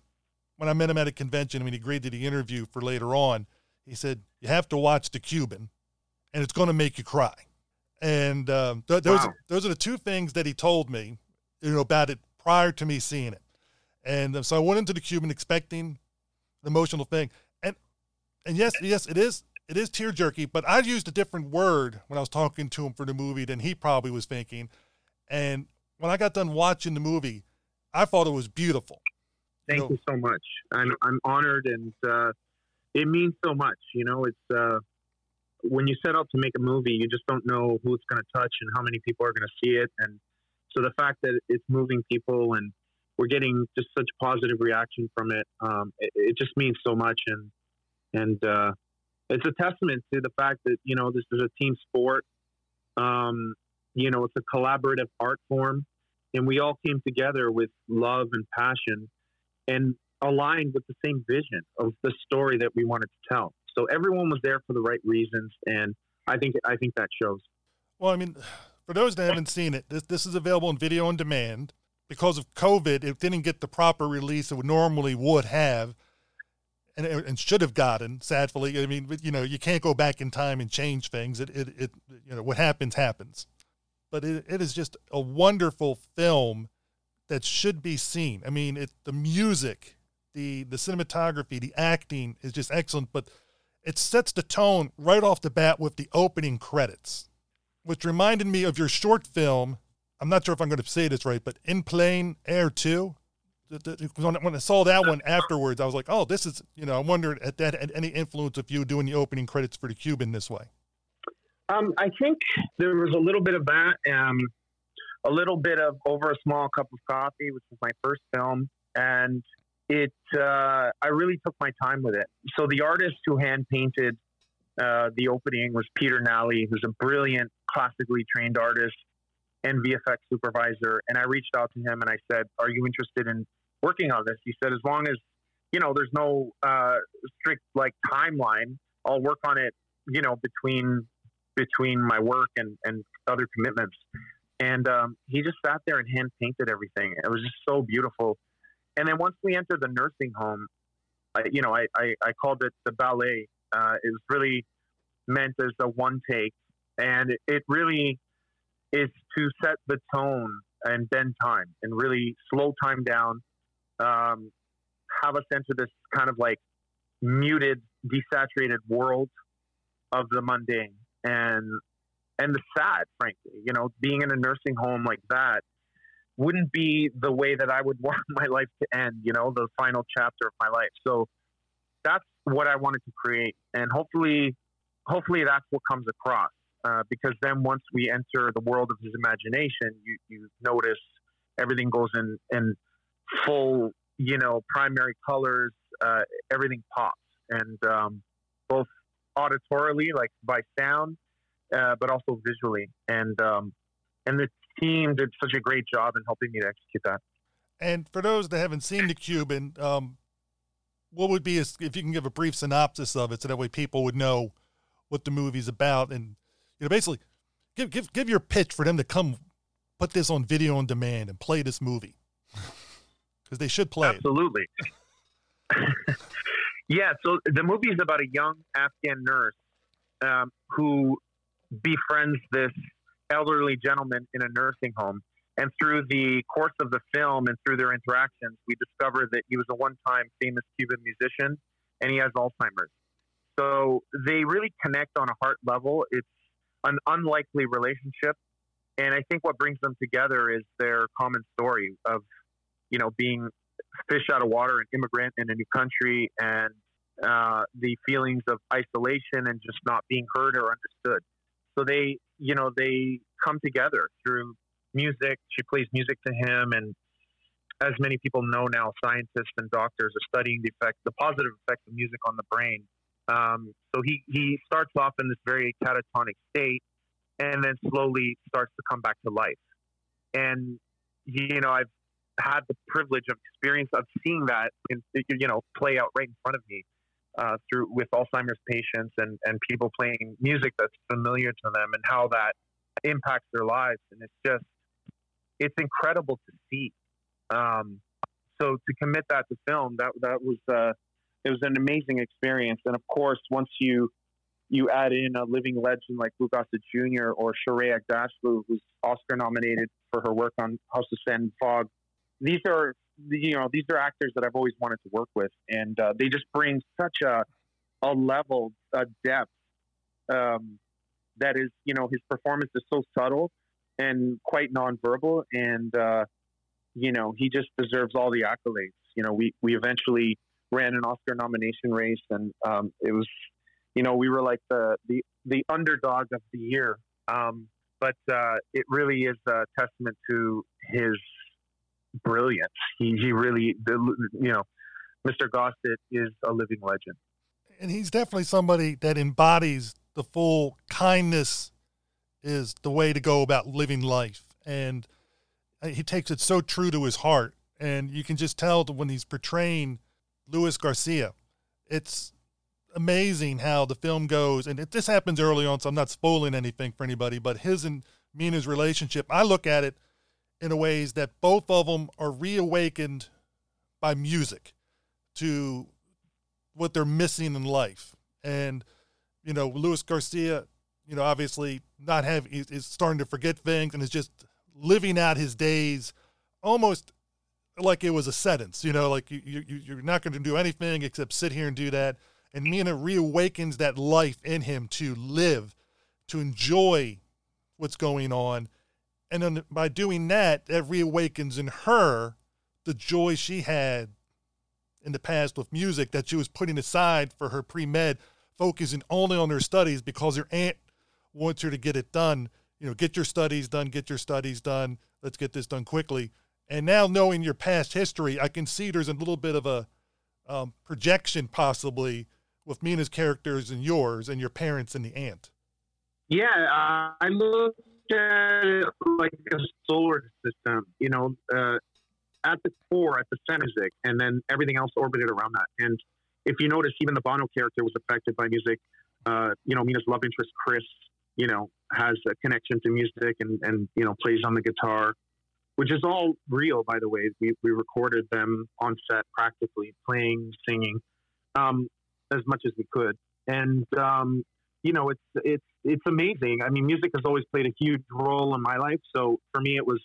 [SPEAKER 4] when I met him at a convention when he agreed to the interview for later on. He said you have to watch the Cuban, and it's going to make you cry. And um, th- those
[SPEAKER 5] Wow.
[SPEAKER 4] those are the two things that he told me, you know, about it prior to me seeing it. And um, so I went into the Cuban expecting the emotional thing, and and yes, yes, it is it is tear jerky, but I used a different word when I was talking to him for the movie than he probably was thinking. And when I got done watching the movie, I thought it was beautiful.
[SPEAKER 5] Thank
[SPEAKER 4] No.
[SPEAKER 5] you so much. I'm I'm honored, and uh, it means so much. You know, it's uh, when you set out to make a movie, you just don't know who it's going to touch and how many people are going to see it. And so the fact that it's moving people and we're getting just such positive reaction from it, um, it, it just means so much. And and uh, it's a testament to the fact that you know this is a team sport. Um, you know, it's a collaborative art form, and we all came together with love and passion, and aligned with the same vision of the story that we wanted to tell. So everyone was there for the right reasons, and I think I think that shows.
[SPEAKER 4] Well, I mean, for those that haven't seen it, this this is available on video on demand. Because of COVID, it didn't get the proper release it normally would have, and and should have gotten. Sadly, I mean, you know, you can't go back in time and change things. It it, it you know what happens happens, but it, it is just a wonderful film that should be seen. I mean, it the music, the the cinematography, the acting is just excellent, but it sets the tone right off the bat with the opening credits, which reminded me of your short film. I'm not sure if I'm going to say this right, but In Plane Air 2. When I saw that one afterwards, I was like, oh, this is, you know, I wondered at that had any influence of you doing the opening credits for the Cuban this way.
[SPEAKER 5] Um, I think there was a little bit of that, um, a little bit of Over a Small Cup of Coffee, which was my first film. And it uh, I really took my time with it. So the artist who hand painted uh, the opening was Peter Nally, who's a brilliant classically trained artist and VFX supervisor. And I reached out to him and I said, "Are you interested in working on this?" He said, "As long as you know there's no uh, strict like timeline, I'll work on it. You know between between my work and and other commitments." And um, he just sat there and hand painted everything. It was just so beautiful and then once we entered the nursing home, I, you know, I, I, I called it the ballet. Uh, it was really meant as a one take, and it, it really is to set the tone and bend time and really slow time down. Um, have us enter this kind of like muted, desaturated world of the mundane and and the sad, frankly. You know, being in a nursing home like that wouldn't be the way that I would want my life to end, you know, the final chapter of my life. So that's what I wanted to create. And hopefully, hopefully that's what comes across. Uh, because then once we enter the world of his imagination, you, you notice everything goes in, in full, you know, primary colors, uh, everything pops. And um, both auditorily, like by sound, uh, but also visually. And um, and the team did such a great job in helping me to execute that.
[SPEAKER 4] And for those that haven't seen the Cuban, um, what would be a, if you can give a brief synopsis of it, so that way people would know what the movie's about, and you know, basically give give give your pitch for them to come put this on video on demand and play this movie because they should play.
[SPEAKER 5] Absolutely. yeah. So the movie is about a young Afghan nurse um, who befriends this elderly gentleman in a nursing home. And through the course of the film and through their interactions, we discover that he was a one time famous Cuban musician and he has Alzheimer's. So they really connect on a heart level. It's an unlikely relationship. And I think what brings them together is their common story of, you know, being fish out of water, an immigrant in a new country, and uh, the feelings of isolation and just not being heard or understood. So they you know, they come together through music. She plays music to him, and as many people know now, scientists and doctors are studying the effect, the positive effects of music on the brain. Um, so he he starts off in this very catatonic state, and then slowly starts to come back to life. And you know, I've had the privilege of experience of seeing that, in, you know, play out right in front of me uh, through with Alzheimer's patients and, and people playing music that's familiar to them and how that impacts their lives. And it's just, it's incredible to see. Um, so to commit that to film, that that was uh, it was an amazing experience. And of course, once you you add in a living legend like Lou Gossett Jr. or Shohreh Aghdashloo, who's Oscar nominated for her work on House of Sand and Fog, these are you know, these are actors that I've always wanted to work with, and uh, they just bring such a a level, a depth um, that is, you know, his performance is so subtle and quite nonverbal, and uh, you know, he just deserves all the accolades. You know, we we eventually ran an Oscar nomination race, and um, it was you know, we were like the the the underdog of the year. Um, but uh, it really is a testament to his brilliance. He he really, the, you know, Mr. Gossett is a living legend.
[SPEAKER 4] And he's definitely somebody that embodies the full kindness is the way to go about living life. And uh, he takes it so true to his heart. And you can just tell when he's portraying Luis Garcia, it's amazing how the film goes. And it, this happens early on, so I'm not spoiling anything for anybody, but his and Mina's relationship, I look at it in a ways that both of them are reawakened by music to what they're missing in life. And, you know, Luis Garcia, you know, obviously not having is starting to forget things and is just living out his days almost like it was a sentence, you know, like you, you you're not going to do anything except sit here and do that. And Mina reawakens that life in him to live, to enjoy what's going on. And then by doing that, that reawakens in her the joy she had in the past with music that she was putting aside for her pre med, focusing only on her studies because her aunt wants her to get it done. You know, get your studies done, get your studies done. Let's get this done quickly. And now knowing your past history, I can see there's a little bit of a um, projection possibly with Mina's characters and yours and your parents and the aunt.
[SPEAKER 5] Yeah, uh, I looked at it like a solar system. You know, uh, at the core, at the center music, and then everything else orbited around that. And if you notice, even the Bono character was affected by music. Uh, you know, Mina's love interest, Chris, you know, has a connection to music and, and you know, plays on the guitar, which is all real, by the way. We, we recorded them on set practically, playing, singing, um, as much as we could. And, um, you know, it's, it's, it's amazing. I mean, music has always played a huge role in my life. So for me, it was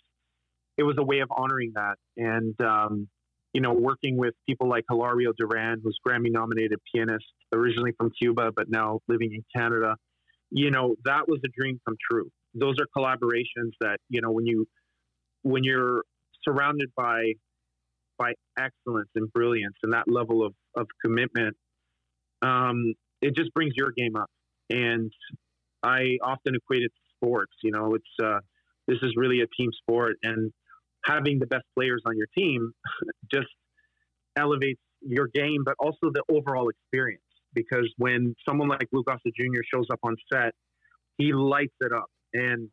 [SPEAKER 5] it was a way of honoring that. And, um, you know, working with people like Hilario Duran, who's Grammy nominated pianist, originally from Cuba, but now living in Canada, you know, that was a dream come true. Those are collaborations that, you know, when you, when you're surrounded by, by excellence and brilliance and that level of, of commitment, um, it just brings your game up. And I often equate it to sports, you know, it's, uh, this is really a team sport and having the best players on your team just elevates your game, but also the overall experience. Because when someone like Lou Gossett Jr. shows up on set, he lights it up. And,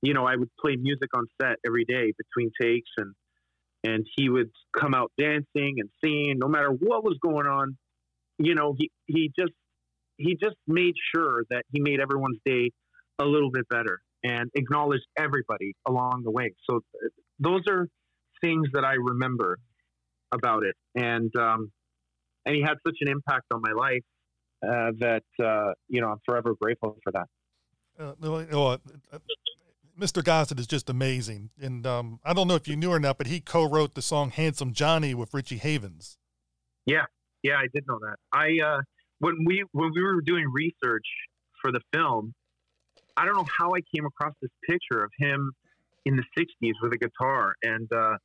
[SPEAKER 5] you know, I would play music on set every day between takes and and he would come out dancing and singing no matter what was going on. You know, he, he just he just made sure that he made everyone's day a little bit better and acknowledged everybody along the way. So those are things that I remember about it, and um, and he had such an impact on my life uh, that uh, you know I'm forever grateful for that.
[SPEAKER 4] Uh, uh, Mr. Gossett is just amazing, and um, I don't know if you knew or not, but he co-wrote the song "Handsome Johnny" with Richie Havens.
[SPEAKER 5] Yeah, yeah, I did know that. I uh, when we when we were doing research for the film, I don't know how I came across this picture of him in the 60s with a guitar. And uh,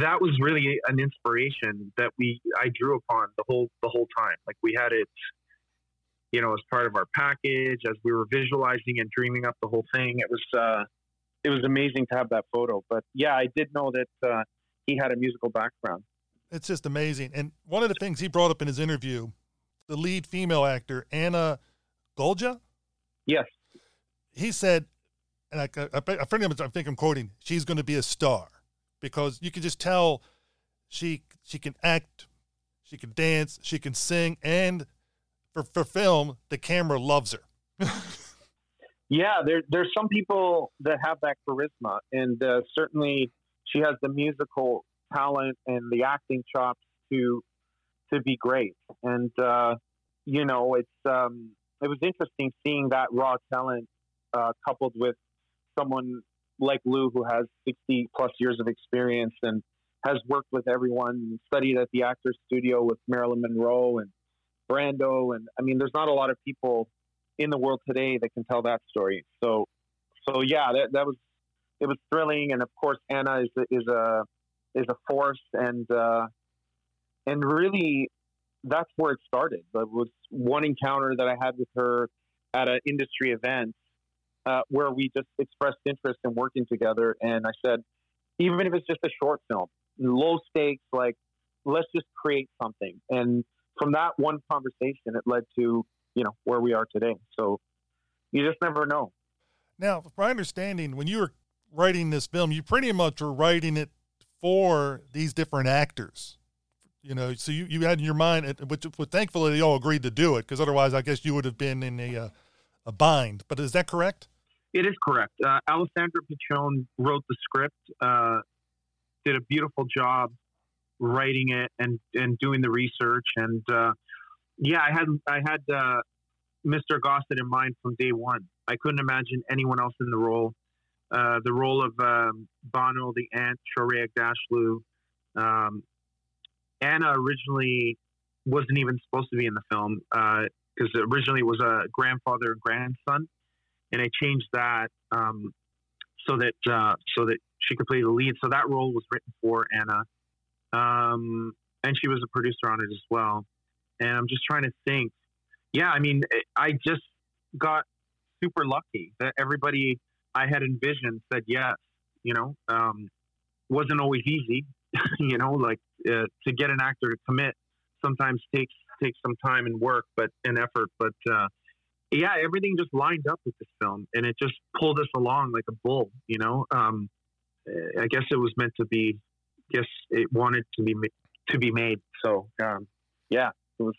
[SPEAKER 5] that was really an inspiration that we I drew upon the whole the whole time. Like we had it you know as part of our package as we were visualizing and dreaming up the whole thing. It was uh, it was amazing to have that photo. But yeah I did know that uh, he had a musical background.
[SPEAKER 4] It's just amazing. And one of the things he brought up in his interview the lead female actor Ana Golja
[SPEAKER 5] yes
[SPEAKER 4] he said and I, I, I, I think I'm quoting, she's going to be a star because you can just tell she she can act, she can dance, she can sing, and for for film, the camera loves her.
[SPEAKER 5] yeah, there there's some people that have that charisma, and uh, certainly she has the musical talent and the acting chops to to be great. And uh, you know, it's um, it was interesting seeing that raw talent uh, coupled with someone like Lou who has 60 plus years of experience and has worked with everyone, studied at the Actors Studio with Marilyn Monroe and Brando, and I mean, there's not a lot of people in the world today that can tell that story. So, so yeah, that that was it was thrilling, and of course, Ana is is a is a force, and uh, and really, that's where it started. That was one encounter that I had with her at an industry event uh, where we just expressed interest in working together. And I said, even if it's just a short film, low stakes, like let's just create something. And from that one conversation, it led to you know where we are today. So you just never know.
[SPEAKER 4] Now, my understanding, when you were writing this film, you pretty much were writing it for these different actors. You know, so you, you had in your mind, which thankfully they all agreed to do it, because otherwise, I guess you would have been in a uh, a bind. But is that correct?
[SPEAKER 5] It is correct. Uh, Alessandra Piccione wrote the script, uh, did a beautiful job writing it and and doing the research. And uh, yeah, I had I had uh, Mr. Gossett in mind from day one. I couldn't imagine anyone else in the role. Uh, the role of um, Bano, the aunt, Shohreh Aghdashloo, Um, Ana originally wasn't even supposed to be in the film because uh, originally it was a grandfather and grandson, and I changed that um, so that uh, so that she could play the lead. So that role was written for Ana, um, and she was a producer on it as well. And I'm just trying to think. Yeah, I mean, I just got super lucky that everybody I had envisioned said yes. You know, um, wasn't always easy. you know, like uh, to get an actor to commit sometimes takes takes some time and work, but and effort. But uh, yeah, everything just lined up with this film, and it just pulled us along like a bull. You know, um, I guess it was meant to be. Guess it wanted to be to be made. So um, yeah, it was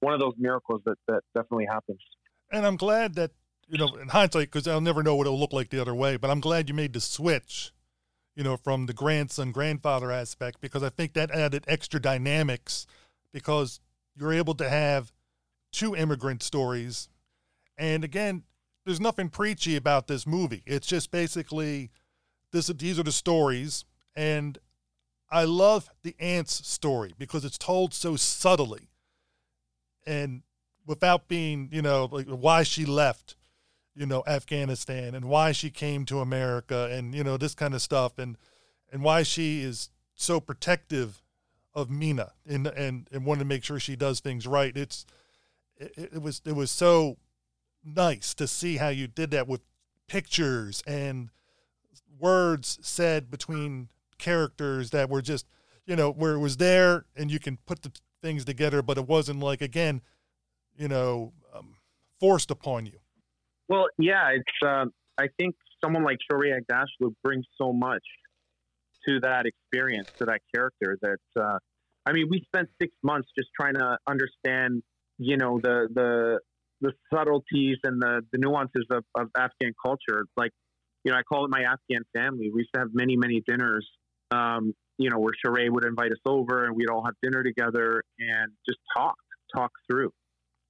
[SPEAKER 5] one of those miracles that that definitely happens.
[SPEAKER 4] And I'm glad that you know, in hindsight, because I'll never know what it'll look like the other way. But I'm glad you made the switch, you know, from the grandson grandfather aspect because I think that added extra dynamics because you're able to have two immigrant stories, and again, there's nothing preachy about this movie. It's just basically this. These are the stories, and I love the aunt's story because it's told so subtly, and without being, you know, like why she left you know Afghanistan and why she came to America and you know this kind of stuff and and why she is so protective of Mina and and and wanted to make sure she does things right. It's it, it was it was so nice to see how you did that with pictures and words said between characters that were just you know where it was there and you can put the things together but it wasn't like again you know um, forced upon you
[SPEAKER 5] well, yeah, it's. Uh, I think someone like Shohreh Aghdashloo brings so much to that experience, to that character. That uh, I mean, we spent six months just trying to understand, you know, the the the subtleties and the the nuances of, of Afghan culture. Like, you know, I call it my Afghan family. We used to have many many dinners. Um, you know, where Shohreh would invite us over and we'd all have dinner together and just talk, talk through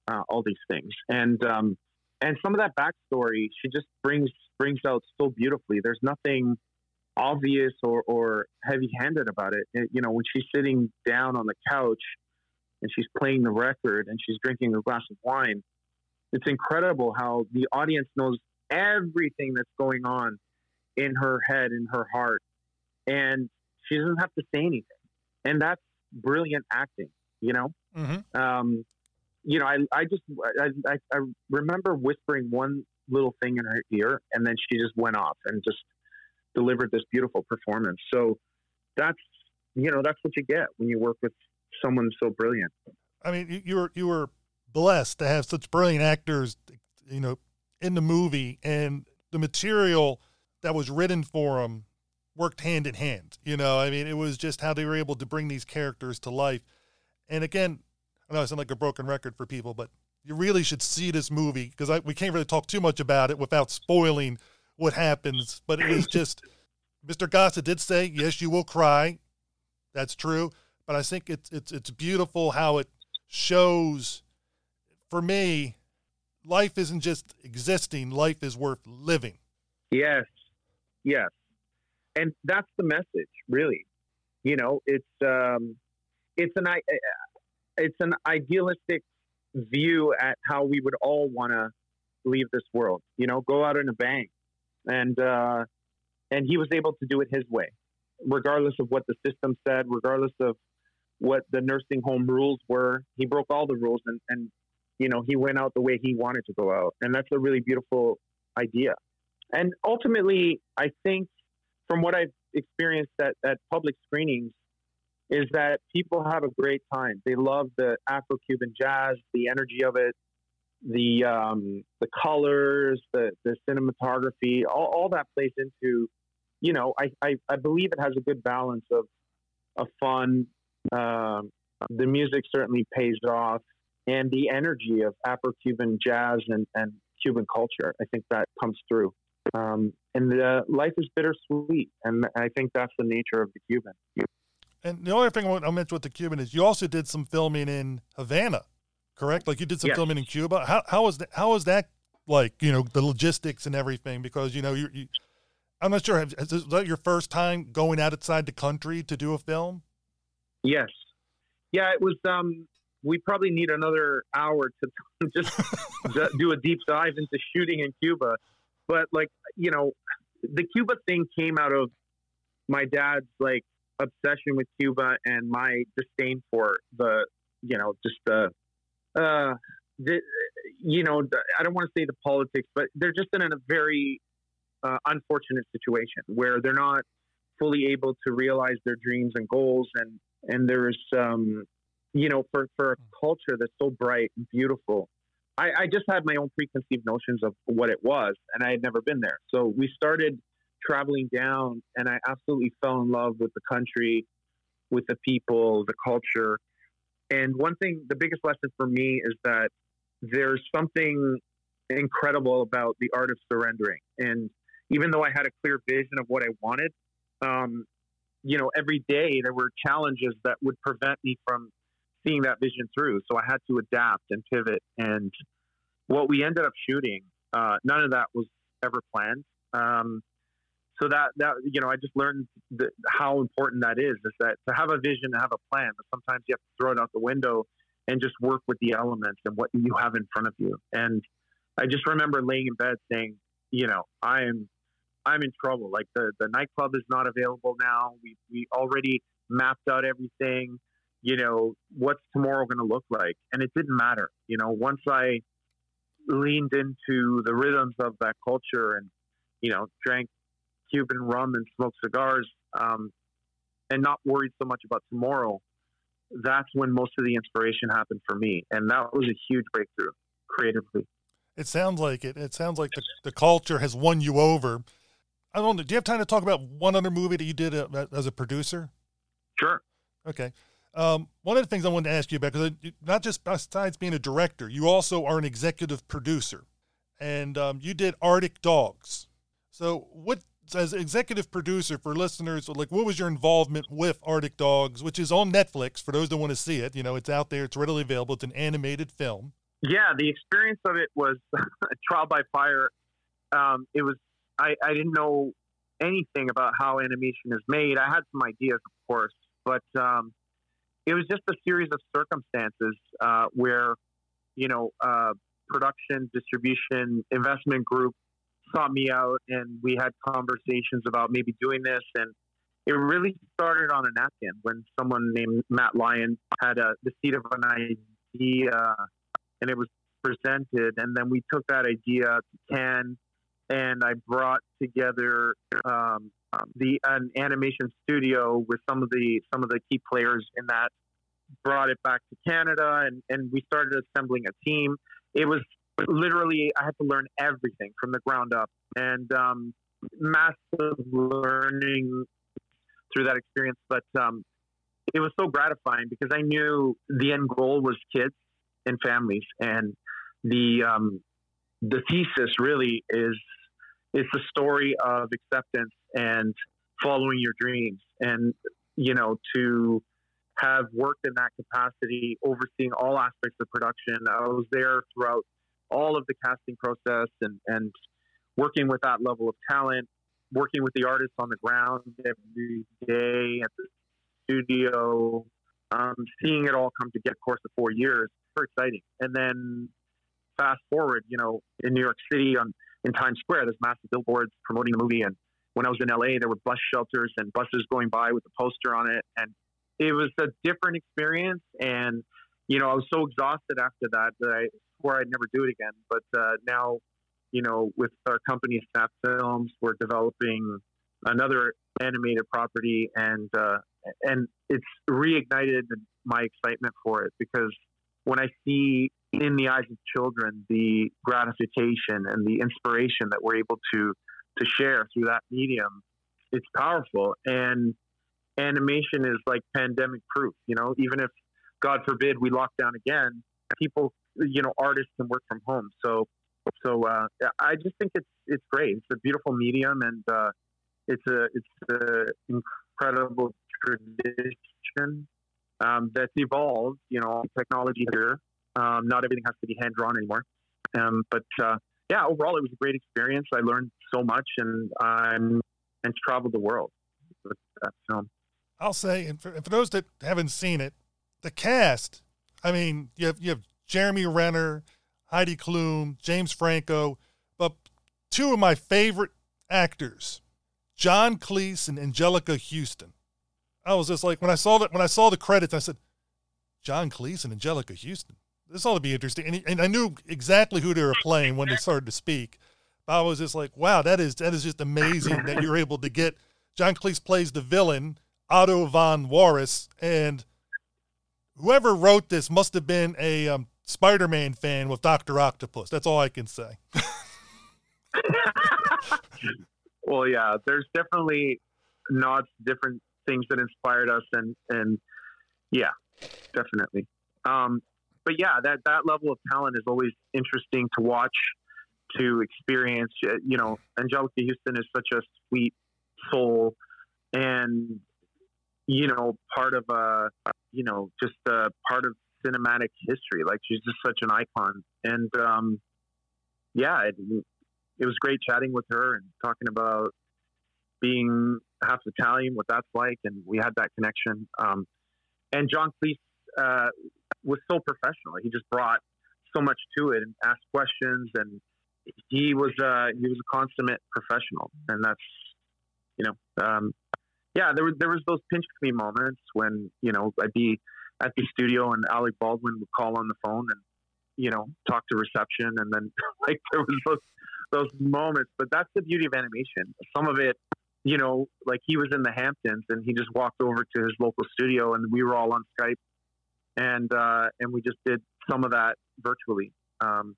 [SPEAKER 5] uh, all these things. And um, and some of that backstory she just brings brings out so beautifully. There's nothing obvious or, or heavy handed about it. it. You know, when she's sitting down on the couch and she's playing the record and she's drinking a glass of wine, it's incredible how the audience knows everything that's going on in her head, in her heart, and she doesn't have to say anything. And that's brilliant acting, you know? Mm-hmm. Um, you know, I, I just, I, I, I remember whispering one little thing in her ear and then she just went off and just delivered this beautiful performance. So that's, you know, that's what you get when you work with someone so brilliant.
[SPEAKER 4] I mean, you were, you were blessed to have such brilliant actors, you know, in the movie and the material that was written for them worked hand in hand. You know, I mean, it was just how they were able to bring these characters to life. And again, I know I sound like a broken record for people, but you really should see this movie because we can't really talk too much about it without spoiling what happens. But it is just, Mr. Gossett did say, yes, you will cry. That's true. But I think it's it's it's beautiful how it shows. For me, life isn't just existing; life is worth living.
[SPEAKER 5] Yes, yes, and that's the message, really. You know, it's um, it's an I it's an idealistic view at how we would all want to leave this world. You know, go out in a bang, and uh, and he was able to do it his way, regardless of what the system said, regardless of what the nursing home rules were. He broke all the rules and, and you know, he went out the way he wanted to go out. And that's a really beautiful idea. And ultimately, I think from what I've experienced at, at public screenings, is that people have a great time. They love the Afro Cuban jazz, the energy of it, the um, the colors, the the cinematography, all, all that plays into, you know, I, I, I believe it has a good balance of of fun. Um, the music certainly pays off, and the energy of Afro Cuban jazz and, and Cuban culture. I think that comes through. Um, and the life is bittersweet, and I think that's the nature of the Cuban.
[SPEAKER 4] And the only thing I want to mention with the Cuban is you also did some filming in Havana, correct? Like you did some
[SPEAKER 5] Yes.
[SPEAKER 4] filming in Cuba. How how was that? How was that like? You know the logistics and everything because you know you. you I'm not sure. Is is that your first time going outside the country to do a film?
[SPEAKER 5] Yes. Yeah, it was. Um, we probably need another hour to just do a deep dive into shooting in Cuba. But like, you know, the Cuba thing came out of my dad's like obsession with Cuba and my disdain for the, you know, just the, uh, the, you know, the, I don't want to say the politics, but they're just in a very uh, unfortunate situation where they're not fully able to realize their dreams and goals. And and there's um you know for for a culture that's so bright and beautiful I, I just had my own preconceived notions of what it was and i had never been there. So we started traveling down and i absolutely fell in love with the country with the people the culture and one thing the biggest lesson for me is that there's something incredible about the art of surrendering and even though i had a clear vision of what i wanted um, you know, every day there were challenges that would prevent me from seeing that vision through. So I had to adapt and pivot. And what we ended up shooting, uh, none of that was ever planned. Um, so that that you know, I just learned the, how important that is. Is that to have a vision, to have a plan, but sometimes you have to throw it out the window and just work with the elements and what you have in front of you. And I just remember laying in bed saying, you know, I am I'm in trouble. Like the, the nightclub is not available now. We we already mapped out everything. You know, what's tomorrow going to look like? And it didn't matter. You know, once I leaned into the rhythms of that culture and, you know, drank Cuban rum and smoked cigars, um, and not worried so much about tomorrow, that's when most of the inspiration happened for me. And that was a huge breakthrough creatively.
[SPEAKER 4] It sounds like it. It sounds like the, the culture has won you over. I don't know. Do you have time to talk about one other movie that you did uh, as a producer?
[SPEAKER 5] Sure.
[SPEAKER 4] Okay. Um, one of the things I wanted to ask you about, because not just besides being a director, you also are an executive producer, and um, you did Arctic Dogs. So, what as executive producer for listeners, like what was your involvement with Arctic Dogs, which is on Netflix for those that want to see it? You know, it's out there, it's readily available. It's an animated film.
[SPEAKER 5] Yeah, the experience of it was trial by fire. Um, it was I, I didn't know anything about how animation is made. I had some ideas, of course, but um, it was just a series of circumstances uh, where, you know, uh, production, distribution, investment group sought me out, and we had conversations about maybe doing this. And it really started on a napkin when someone named Matt Lyon had a, the seed of an idea, and it was presented, and then we took that idea to Cannes and I brought together um, um, the an animation studio with some of the some of the key players in that. Brought it back to Canada, and and we started assembling a team. It was literally I had to learn everything from the ground up, and um, massive learning through that experience. But um, it was so gratifying because I knew the end goal was kids and families, and the um, the thesis really is is the story of acceptance and following your dreams. And you know to have worked in that capacity overseeing all aspects of production i was there throughout all of the casting process and and working with that level of talent working with the artists on the ground every day at the studio um, seeing it all come together course of four years very exciting and then fast forward, you know, in New York City on in Times Square, there's massive billboards promoting the movie. And when I was in LA, there were bus shelters and buses going by with a poster on it. And it was a different experience, and you know, I was so exhausted after that that I swore I'd never do it again. But uh, now, you know, with our company Snap Films, we're developing another animated property, and uh, and it's reignited my excitement for it because when I see in the eyes of children the gratification and the inspiration that we're able to to share through that medium, it's powerful. And animation is like pandemic proof. You know, even if God forbid we lock down again, people, you know, artists can work from home. So, so uh, I just think it's it's great. It's a beautiful medium, and uh, it's a it's an incredible tradition um, that's evolved. You know, technology here. Um, not everything has to be hand drawn anymore. Um, but uh, yeah, overall, it was a great experience. I learned so much, and I'm and traveled the world with that film.
[SPEAKER 4] I'll say, and for, and for those that haven't seen it, the cast. I mean, you have you have Jeremy Renner, Heidi Klum, James Franco, but two of my favorite actors, John Cleese and Anjelica Huston. I was just like when I saw that when I saw the credits, I said, John Cleese and Anjelica Huston. This ought to be interesting. And, and I knew exactly who they were playing when they started to speak. I was just like, wow, that is that is just amazing that you're able to get John Cleese plays the villain, Otto von Walrus, and whoever wrote this must have been a um, Spider-Man fan with Doctor Octopus. That's all I can say.
[SPEAKER 5] well, yeah, there's definitely nods different things that inspired us, and and yeah, definitely. Um, but yeah, that that level of talent is always interesting to watch, to experience. Uh, you know, Anjelica Huston is such a sweet soul, and you know, part of a, you know, just a part of cinematic history. Like she's just such an icon, and um, yeah, it, it was great chatting with her and talking about being half Italian, what that's like, and we had that connection. Um, and John Cleese uh, was so professional; he just brought so much to it and asked questions, and he was uh, he was a consummate professional, and that's you know um, yeah, there was there was those pinch me moments when you know I'd be at the studio and Alec Baldwin would call on the phone and you know talk to reception and then like there was those those moments. But that's the beauty of animation. Some of it, you know, like he was in the Hamptons and he just walked over to his local studio and we were all on Skype and uh, and we just did some of that virtually um,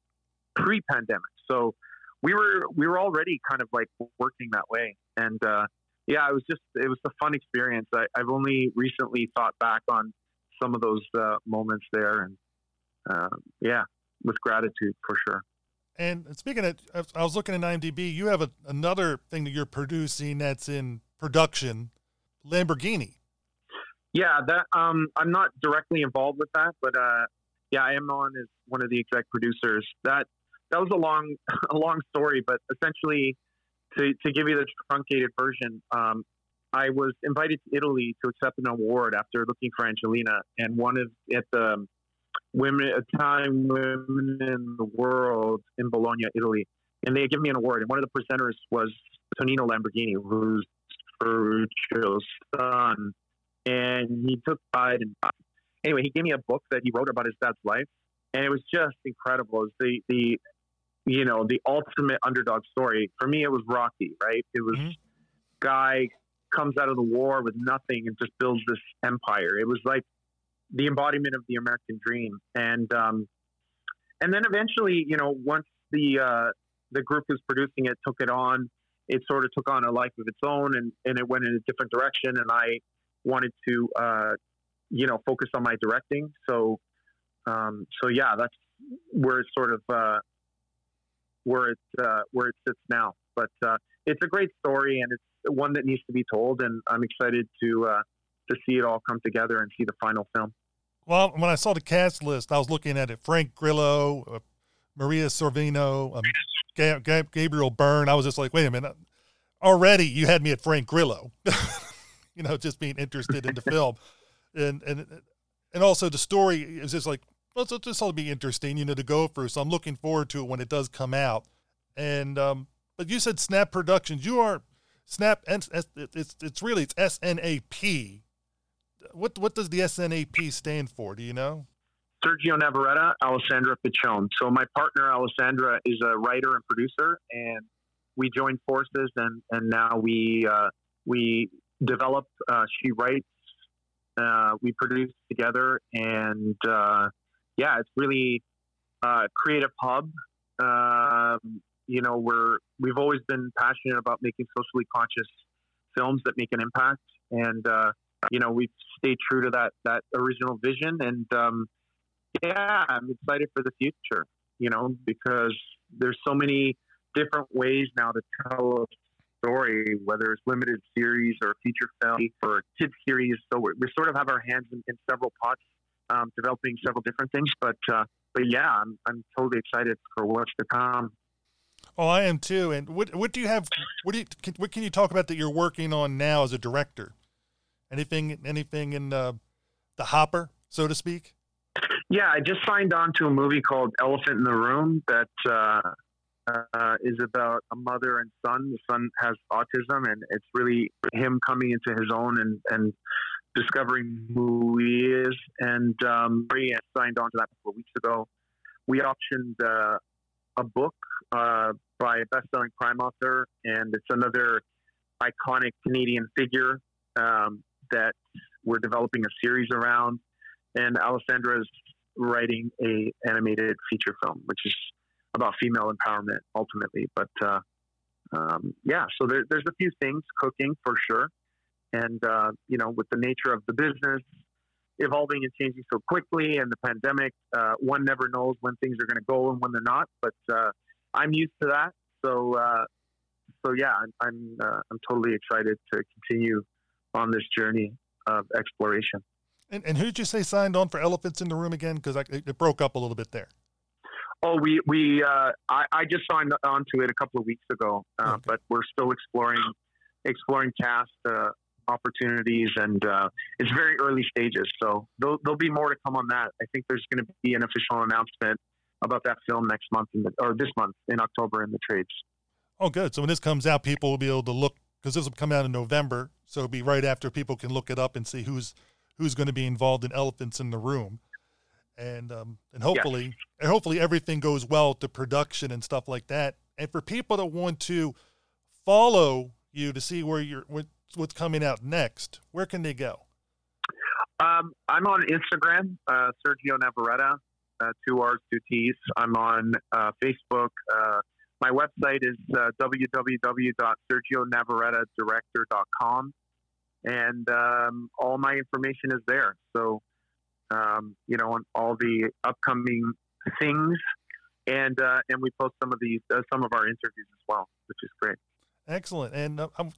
[SPEAKER 5] pre-pandemic. So we were we were already kind of like working that way and. Uh, yeah, it was just it was a fun experience. I, have only recently thought back on some of those uh, moments there, and uh, yeah, with gratitude for sure.
[SPEAKER 4] And speaking of, I was looking at IMDb. You have a, another thing that you're producing that's in production, Lamborghini.
[SPEAKER 5] Yeah, that um, I'm not directly involved with that, but uh, yeah, I am on as one of the exec producers. That that was a long, a long story, but essentially, to, to give you the truncated version, um, I was invited to Italy to accept an award after looking for Angelina, and one of at the women Italian women in the world in Bologna, Italy, and they gave me an award. And one of the presenters was Tonino Lamborghini, who's Ferruccio's son, and he took pride. And anyway, he gave me a book that he wrote about his dad's life, and it was just incredible. It was the the you know, the ultimate underdog story. For me, it was Rocky, right? It was mm-hmm. guy comes out of the war with nothing and just builds this empire. It was like the embodiment of the American dream. And um, and then eventually, you know, once the uh, the group who's producing it took it on, it sort of took on a life of its own, and and it went in a different direction. And I wanted to, uh, you know, focus on my directing. So, um, so yeah, that's where it sort of uh, where it uh, where it sits now. But uh, it's a great story, and it's one that needs to be told. And I'm excited to uh, to see it all come together and see the final film.
[SPEAKER 4] Well, when I saw the cast list, I was looking at it: Frank Grillo, uh, Maria Sorvino, um, Gabriel Byrne. I was just like, wait a minute. Already, you had me at Frank Grillo. you know, just being interested in the film, and and and also the story is just like well, so this will be interesting, you know, to go through. So I'm looking forward to it when it does come out. And um, but you said Snap Productions. You are Snap. It's it's, really it's S N A P. what what does the SNAP stand for? Do you know?
[SPEAKER 5] Sergio Navarretta, Alessandra Piccione. So my partner Alessandra is a writer and producer, and we joined forces, and and now we uh, we develop. Uh, she writes. Uh, we produce together, and uh, yeah, it's really uh, creative hub. Um, you know, we're we've always been passionate about making socially conscious films that make an impact, and uh, you know, we've stayed true to that that original vision, and um, yeah, I'm excited for the future. You know, because there's so many different ways now to tell a story, whether it's limited series or feature film or kid series. So we, sort of have our hands in, in several pots, um, developing several different things. But uh, but yeah, I'm I'm totally excited for what's to come.
[SPEAKER 4] Oh, I am too. And what what do you have? What do you can, what can you talk about that you're working on now as a director? Anything anything in uh, the hopper, so to speak?
[SPEAKER 5] Yeah, I just signed on to a movie called Elephant in the Room that uh, uh, is about a mother and son. The son has autism, and it's really him coming into his own and, and discovering who he is. And um, I signed on to that a couple of weeks ago. We optioned uh, a book uh, by a best-selling crime author, and it's another iconic Canadian figure um, that we're developing a series around. And Alessandra is writing a animated feature film, which is about female empowerment ultimately. But uh, um, yeah, so there, there's a few things cooking for sure, and uh, you know, with the nature of the business evolving and changing so quickly, and the pandemic, uh, one never knows when things are going to go and when they're not. But uh, I'm used to that, so uh, so yeah, I'm I'm, uh, I'm totally excited to continue on this journey of exploration.
[SPEAKER 4] And, and who did you say signed on for Elephants in the Room again? Because it broke up a little bit there.
[SPEAKER 5] Oh, we we uh, I, I just signed on to it a couple of weeks ago, uh, okay. but we're still exploring exploring cast uh, opportunities, and uh, it's very early stages. So there'll, there'll be more to come on that. I think there's going to be an official announcement about that film next month, the, or this month in October in the trades.
[SPEAKER 4] Oh, good. So when this comes out, people will be able to look because this will come out in November. So it'll be right after people can look it up and see who's who's going to be involved in Elephants in the Room and um, and hopefully yes. and hopefully everything goes well to production and stuff like that. And for people that want to follow you to see where you're what's coming out next, where can they go?
[SPEAKER 5] Um, I'm on Instagram, uh, Sergio Navarretta, uh, two R's, two T's. I'm on uh, Facebook. Uh, my website is uh, www.sergionavarrettadirector.com, and um, all my information is there. So um, you know, on all the upcoming things, and uh, and we post some of these uh, some of our interviews as well, which is great.
[SPEAKER 4] Excellent, and I'm,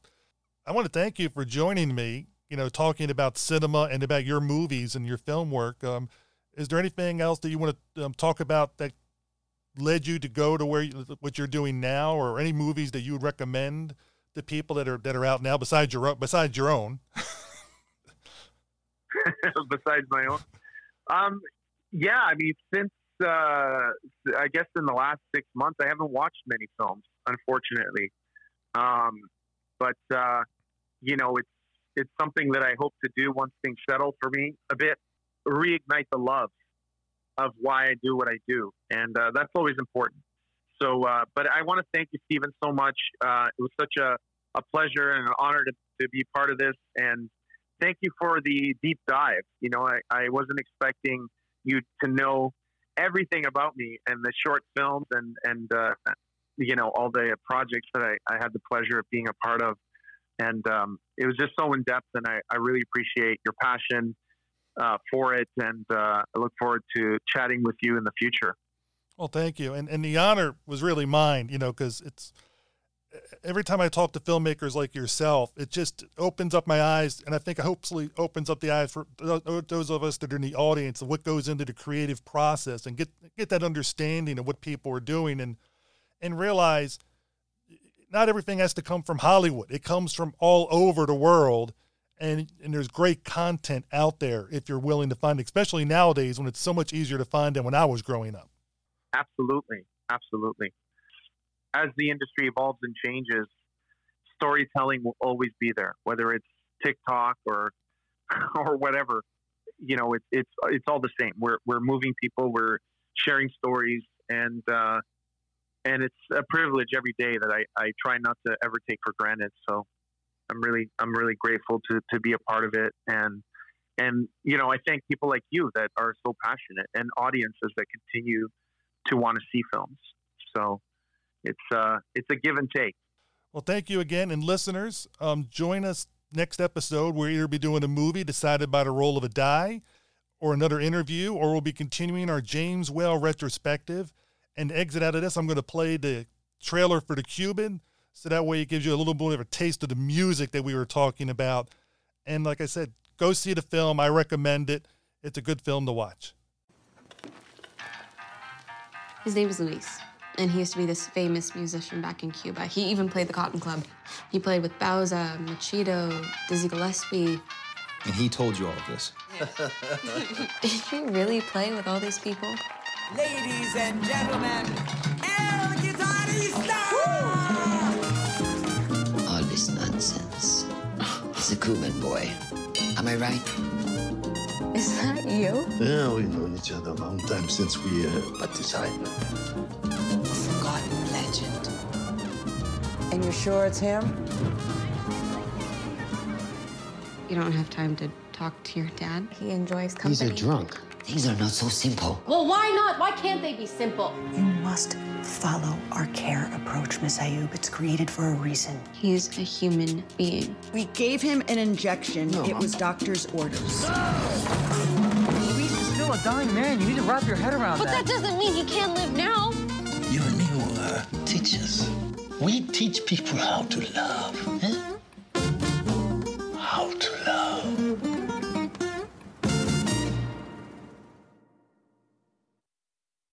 [SPEAKER 4] I want to thank you for joining me. You know, talking about cinema and about your movies and your film work. Um, is there anything else that you want to um, talk about that led you to go to where you, what you're doing now, or any movies that you would recommend to people that are that are out now besides your besides your own?
[SPEAKER 5] besides my own. Um, yeah, I mean, since uh, I guess in the last six months, I haven't watched many films, unfortunately. Um, but uh, you know, it's it's something that I hope to do once things settle for me a bit, reignite the love of why I do what I do, and uh, that's always important. So, uh, but I want to thank you, Stephen, so much. Uh, it was such a, a pleasure and an honor to, to be part of this, and thank you for the deep dive. You know, I, I wasn't expecting you to know everything about me and the short films and and uh, you know all the projects that I, I had the pleasure of being a part of, and um, it was just so in depth, and I, I really appreciate your passion uh, for it, and uh, I look forward to chatting with you in the future.
[SPEAKER 4] Well, thank you, and and the honor was really mine, you know, because it's every time I talk to filmmakers like yourself, it just opens up my eyes, and I think hopefully opens up the eyes for those of us that are in the audience of what goes into the creative process, and get get that understanding of what people are doing, and and realize not everything has to come from Hollywood. It comes from all over the world, and and there's great content out there if you're willing to find, it, especially nowadays when it's so much easier to find than when I was growing up.
[SPEAKER 5] Absolutely, absolutely as the industry evolves and changes, storytelling will always be there, whether it's TikTok or or whatever, you know, it's it's it's all the same. We're we're moving people, we're sharing stories, and uh, and it's a privilege every day that I, I try not to ever take for granted. So I'm really I'm really grateful to to be a part of it, and and you know I thank people like you that are so passionate, and audiences that continue to want to see films. So it's uh it's a give and take.
[SPEAKER 4] Well, thank you again, and listeners, um, join us next episode. We'll either be doing a movie decided by the roll of a die, or another interview, or we'll be continuing our James Whale retrospective. And exit out of this, I'm going to play the trailer for the Cuban, so that way it gives you a little bit of a taste of the music that we were talking about. And like I said, go see the film. I recommend it. It's a good film to watch.
[SPEAKER 6] His name is Luis, and he used to be this famous musician back in Cuba. He even played the Cotton Club. He played with Bauza, Machito, Dizzy Gillespie.
[SPEAKER 7] And he told you all of this.
[SPEAKER 6] Did you really play with all these people?
[SPEAKER 8] Ladies and gentlemen, El Guitarista!
[SPEAKER 9] All this nonsense. It's a Cuban boy. Am I right?
[SPEAKER 6] Is that you?
[SPEAKER 10] Yeah, we've known each other a long time since we uh, participated.
[SPEAKER 9] A forgotten legend.
[SPEAKER 8] And you're sure it's him?
[SPEAKER 6] You don't have time to talk to your dad. He enjoys company.
[SPEAKER 9] He's a drunk. Things are not so simple.
[SPEAKER 11] Well, why not? Why can't they be simple?
[SPEAKER 12] You must follow our care approach, Miss Ayub. It's created for a reason.
[SPEAKER 6] He's a human being.
[SPEAKER 12] We gave him an injection.
[SPEAKER 9] No,
[SPEAKER 12] it
[SPEAKER 9] Mom.
[SPEAKER 12] was doctor's orders.
[SPEAKER 13] Luis is still a dying man. You need to wrap your head around
[SPEAKER 11] But that doesn't mean he can't live now.
[SPEAKER 10] You and me will uh, teach us. We teach people how to love.